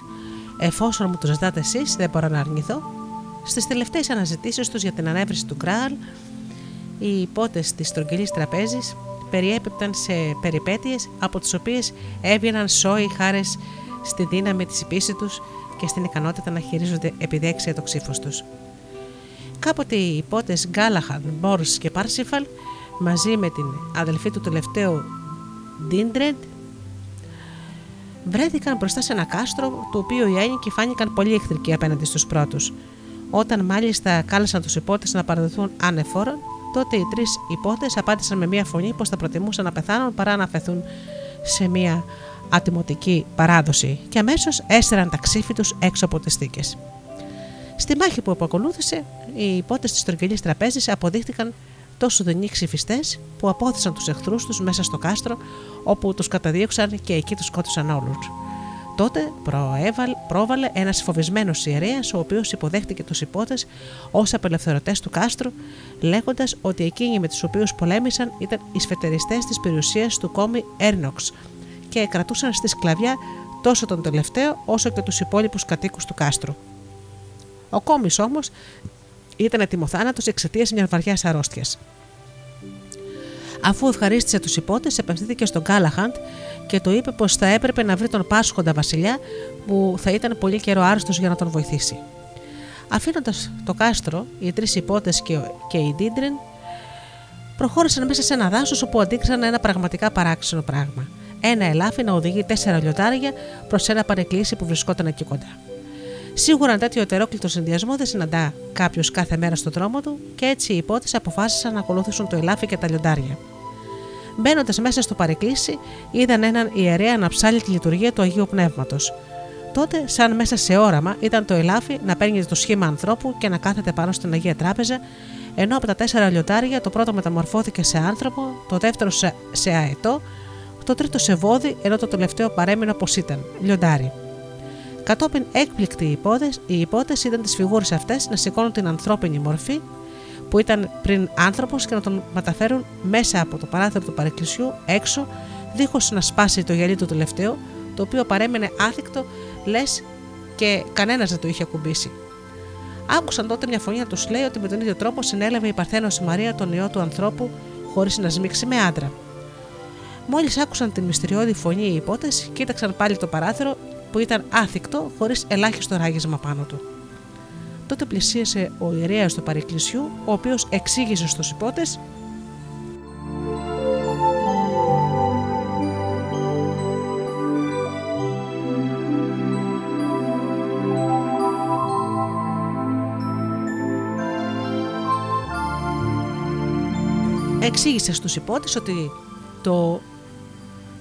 Εφόσον μου το ζητάτε εσείς, δεν μπορώ να αρνηθώ. Στις τελευταίες αναζητήσεις τους για την ανεύρεση του Γκράλ, οι ιππότες της στρογγυλής τραπέζης περιέπιπταν σε περιπέτειες από τις οποίες έβγαιναν σώοι χάρις στη δύναμη της πίστης τους και στην ικανότητα να χειρίζονται επιδέξια το ξίφος τους. Κάποτε οι ιππότες Γκάλαχαντ, Μπόρς και Πάρσιφαλ μαζί με την αδελφή του τελευταίου Ντίντρεντ βρέθηκαν μπροστά σε ένα κάστρο το οποίο οι ένοικοι φάνηκαν πολύ εχθρικοί απέναντι στους πρώτους. Όταν μάλιστα κάλεσαν τους υπότες να παραδεθούν ανεφόρον, τότε οι τρεις υπότε απάντησαν με μία φωνή πως θα προτιμούσαν να πεθάνουν παρά να αφαιθούν σε μία ατιμωτική παράδοση και αμέσως έστεραν τα ξύφη τους έξω από τις θήκες. Στη μάχη που επακολούθησε, οι υπότε της τρογγυλή τραπέζης αποδείχτηκαν τόσο δεινοί ξυφιστές που απόθεσαν τους εχθρούς τους μέσα στο κάστρο όπου τους καταδίωξαν και εκεί τους σκότωσαν όλους. Τότε προέβαλ, πρόβαλε ένας φοβισμένος ιερέας, ο οποίος υποδέχτηκε τους υπότες ως απελευθερωτές του κάστρου, λέγοντας ότι εκείνοι με τους οποίους πολέμησαν ήταν οι σφετεριστές της περιουσίας του κόμι Έρνοξ και κρατούσαν στη σκλαβιά τόσο τον τελευταίο όσο και τους υπόλοιπους κατοίκους του κάστρου. Ο κόμις όμως ήταν ετοιμοθάνατος εξαιτίας μιας βαριάς αρρώστιας. Αφού ευχαρίστησε τους υπότες, επευθύνθηκε στον Κάλαχαντ και του είπε πως θα έπρεπε να βρει τον Πάσχοντα Βασιλιά που θα ήταν πολύ καιρό άρρωστος για να τον βοηθήσει. Αφήνοντας το κάστρο, οι τρεις υπότες και, και η Ντίντρεν προχώρησαν μέσα σε ένα δάσος όπου αντίκρισαν ένα πραγματικά παράξενο πράγμα. Ένα ελάφι να οδηγεί τέσσερα λιωτάρια προς ένα παρεκκλήσι που βρισκόταν εκεί κοντά. Σίγουρα ένα τέτοιο ετερόκλητο συνδυασμό δεν συναντά κάποιος κάθε μέρα στον δρόμο του και έτσι οι υπότες αποφάσισαν να ακολουθήσουν το ελάφι και τα λιοντάρια. Μπαίνοντας μέσα στο παρεκκλήσι, είδαν έναν ιερέα να ψάλει τη λειτουργία του Αγίου Πνεύματος. Τότε, σαν μέσα σε όραμα, ήταν το ελάφι να παίρνει το σχήμα ανθρώπου και να κάθεται πάνω στην Αγία Τράπεζα, ενώ από τα τέσσερα λιωτάρια το πρώτο μεταμορφώθηκε σε άνθρωπο, το δεύτερο σε, σε αετό, το τρίτο σε βόδι, ενώ το τελευταίο παρέμεινε όπως ήταν, λιοντάρι. Κατόπιν έκπληκτοι οι υπότε, οι υπότες είδαν τι φιγούρε αυτές να σηκώνουν την ανθρώπινη μορφή που ήταν πριν άνθρωπος και να τον μεταφέρουν μέσα από το παράθυρο του παρεκκλησιού έξω, δίχως να σπάσει το γυαλί του τελευταίου, το οποίο παρέμενε άθικτο, λες και κανένας δεν το είχε ακουμπήσει. Άκουσαν τότε μια φωνή να τους λέει ότι με τον ίδιο τρόπο συνέλαβε η Παρθένος Μαρία τον ιό του ανθρώπου χωρίς να σμίξει με άντρα. Μόλις άκουσαν την μυστηριώδη φωνή οι υπότε, κοίταξαν πάλι το παράθυρο που ήταν άθικτο χωρίς ελάχιστο ράγισμα πάνω του. Τότε πλησίασε ο ιερέας του παρεκκλησιού, ο οποίος εξήγησε στους υπότες εξήγησε στους υπότες ότι το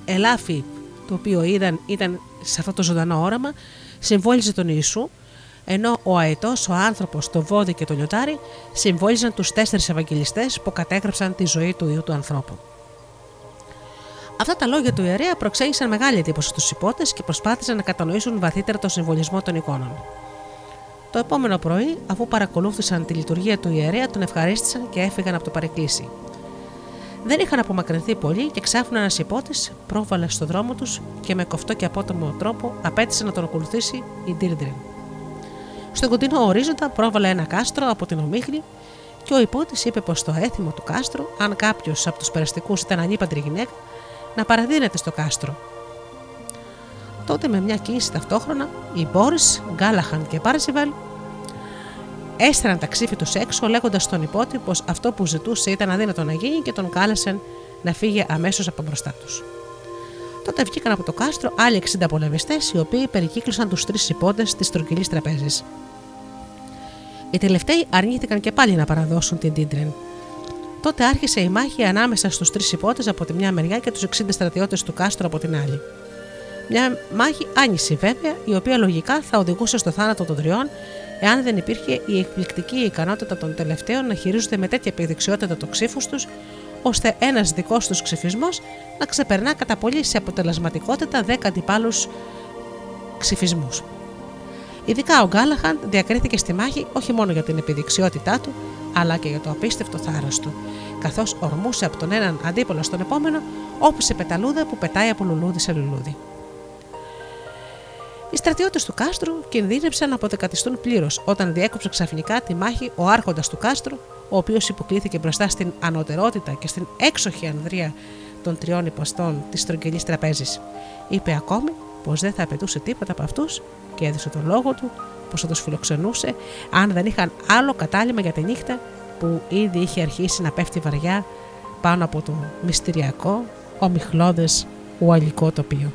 ελάφι το οποίο είδαν ήταν σε αυτό το ζωντανό όραμα συμβόλιζε τον Ιησού ενώ ο αετός, ο άνθρωπος, το βόδι και το λιωτάρι συμβόλιζαν τους τέσσερις Ευαγγελιστές που κατέγραψαν τη ζωή του ιού του ανθρώπου. Αυτά τα λόγια του ιερέα προξέγησαν μεγάλη εντύπωση στους υπότες και προσπάθησαν να κατανοήσουν βαθύτερα το συμβολισμό των εικόνων. Το επόμενο πρωί, αφού παρακολούθησαν τη λειτουργία του ιερέα, τον ευχαρίστησαν και έφυγαν από το παρεκκλήσι. Δεν είχαν απομακρυνθεί πολύ και ξάφνου ένας υπότης πρόβαλε στο δρόμο τους και με κοφτό και απότομο τρόπο απέτησε να τον ακολουθήσει η Ντίρντριν. Στον κοντινό ορίζοντα πρόβαλε ένα κάστρο από την ομίχνη και ο υπότης είπε πως το έθιμο του κάστρου, αν κάποιος από τους περαστικούς ήταν ανήπαντρη γυναίκα, να παραδίνεται στο κάστρο. Τότε με μια κίνηση ταυτόχρονα, οι Μπόρις, Γκάλαχαν και Πάρσιβαλ έστραναν τα ξύφη τους έξω, λέγοντας στον υπότη πως αυτό που ζητούσε ήταν αδύνατο να γίνει και τον κάλεσαν να φύγει αμέσως από μπροστά τους. Τότε βγήκαν από το κάστρο άλλοι 60 πολεμιστές, οι οποίοι περικύκλωσαν τους τρεις υπότες της τρογγυλής τραπέζης. Οι τελευταίοι αρνήθηκαν και πάλι να παραδώσουν την Τίντρεν. Τότε άρχισε η μάχη ανάμεσα στους τρεις υπότες από τη μια μεριά και τους 60 στρατιώτες του κάστρου από την άλλη. Μια μάχη άνηση βέβαια, η οποία λογικά θα οδηγούσε στο θάνατο των τριών, εάν δεν υπήρχε η εκπληκτική ικανότητα των τελευταίων να χειρίζονται με τέτοια επιδεξιότητα το ξύφου τους, ώστε ένας δικός τους ψηφισμό να ξεπερνά κατά πολύ σε αποτελεσματικότητα 10 αντιπάλους ψηφισμού. Ειδικά ο Γκάλαχαν διακρίθηκε στη μάχη όχι μόνο για την επιδεξιότητά του, αλλά και για το απίστευτο θάρρος του, καθώς ορμούσε από τον έναν αντίπολο στον επόμενο, όπω σε πεταλούδα που πετάει από λουλούδι σε λουλούδι. Οι στρατιώτες του κάστρου κινδύνευσαν να αποδεκατιστούν πλήρως όταν διέκοψε ξαφνικά τη μάχη ο άρχοντας του κάστρου, ο οποίος υποκλήθηκε μπροστά στην ανωτερότητα και στην έξοχη ανδρεία των τριών υποστών της στρογγυλής τραπέζης. Είπε ακόμη πως δεν θα απαιτούσε τίποτα από αυτούς και έδωσε τον λόγο του πως θα τους φιλοξενούσε αν δεν είχαν άλλο κατάλημα για τη νύχτα που ήδη είχε αρχίσει να πέφτει βαριά πάνω από το μυστηριακό, ομιχλώδες ουαλικό τοπίο.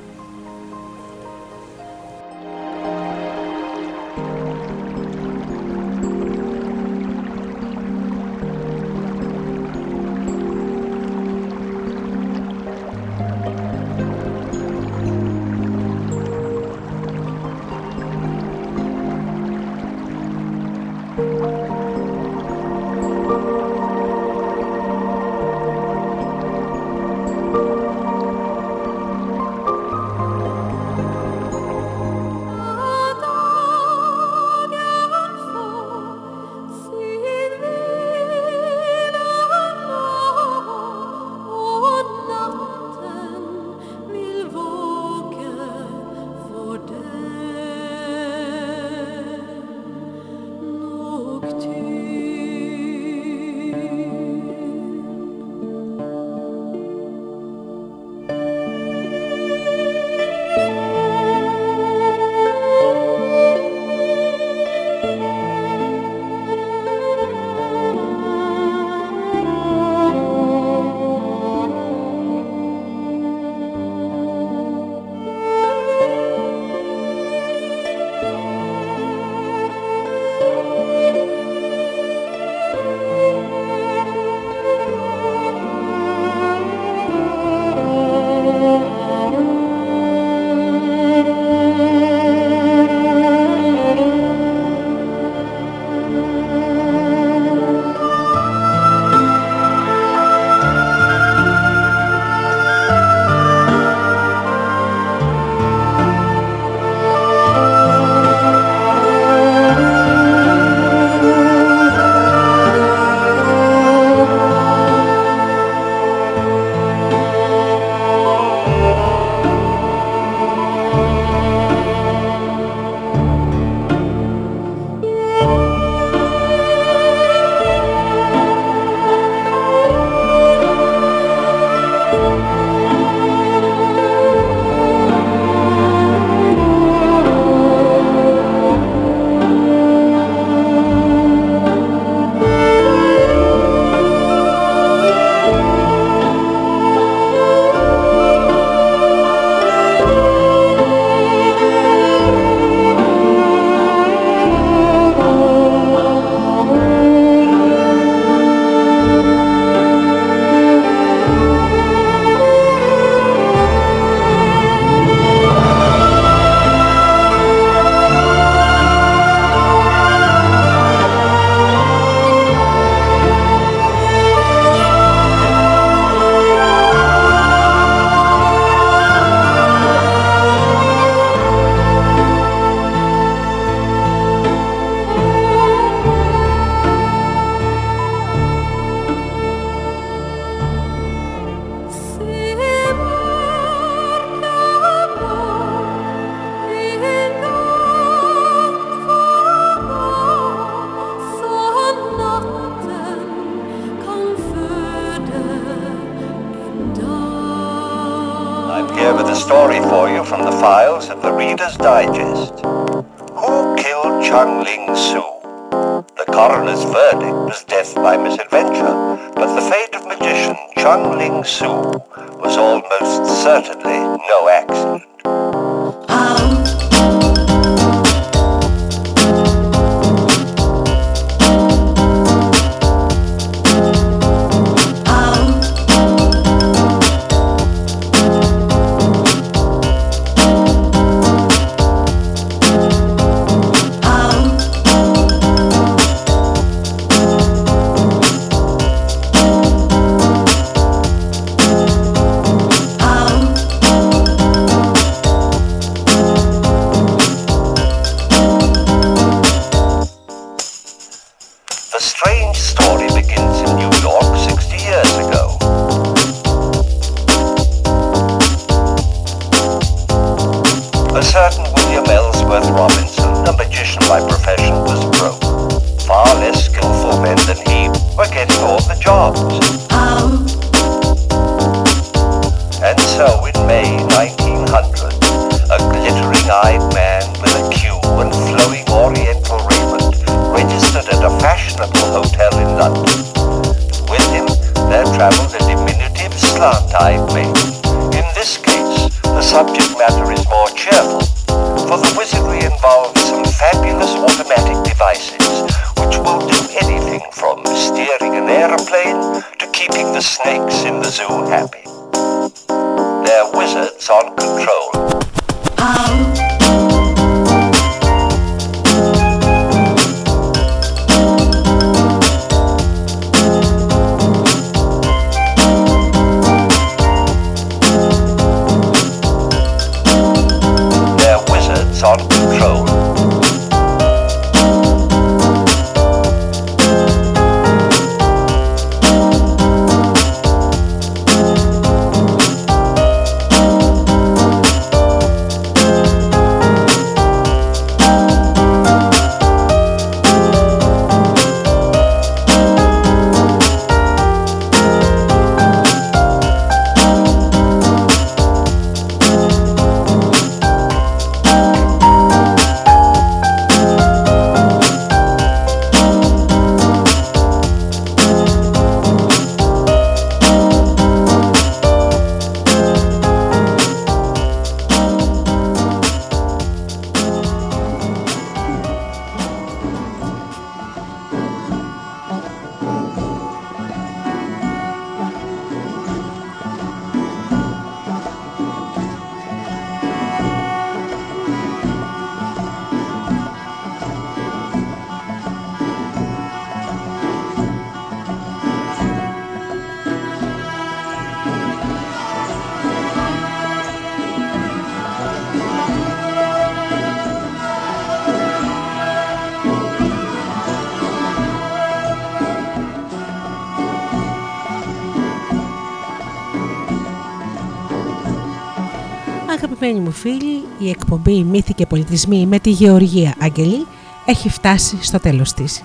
Η εκπομπή Μύθοι και Πολιτισμοί με τη Γεωργία Αγγελή έχει φτάσει στο τέλος της.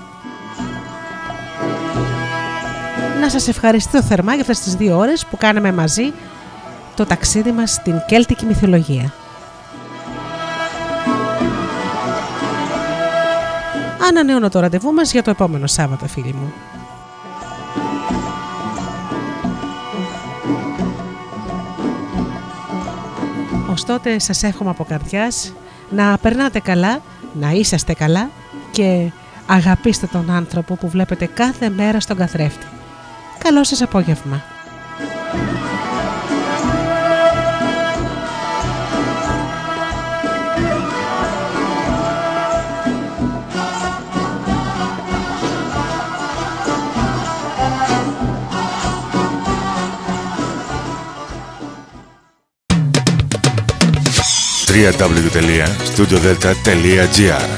Να σας ευχαριστώ θερμά για αυτές τις δύο ώρες που κάναμε μαζί το ταξίδι μας στην Κέλτικη μυθολογία. Ανανεώνω το ραντεβού μας για το επόμενο Σάββατο, φίλοι μου. Τότε σας εύχομαι από καρδιάς να περνάτε καλά, να είσαστε καλά και αγαπήστε τον άνθρωπο που βλέπετε κάθε μέρα στον καθρέφτη. Καλό σας απόγευμα. www.studiodelta.gr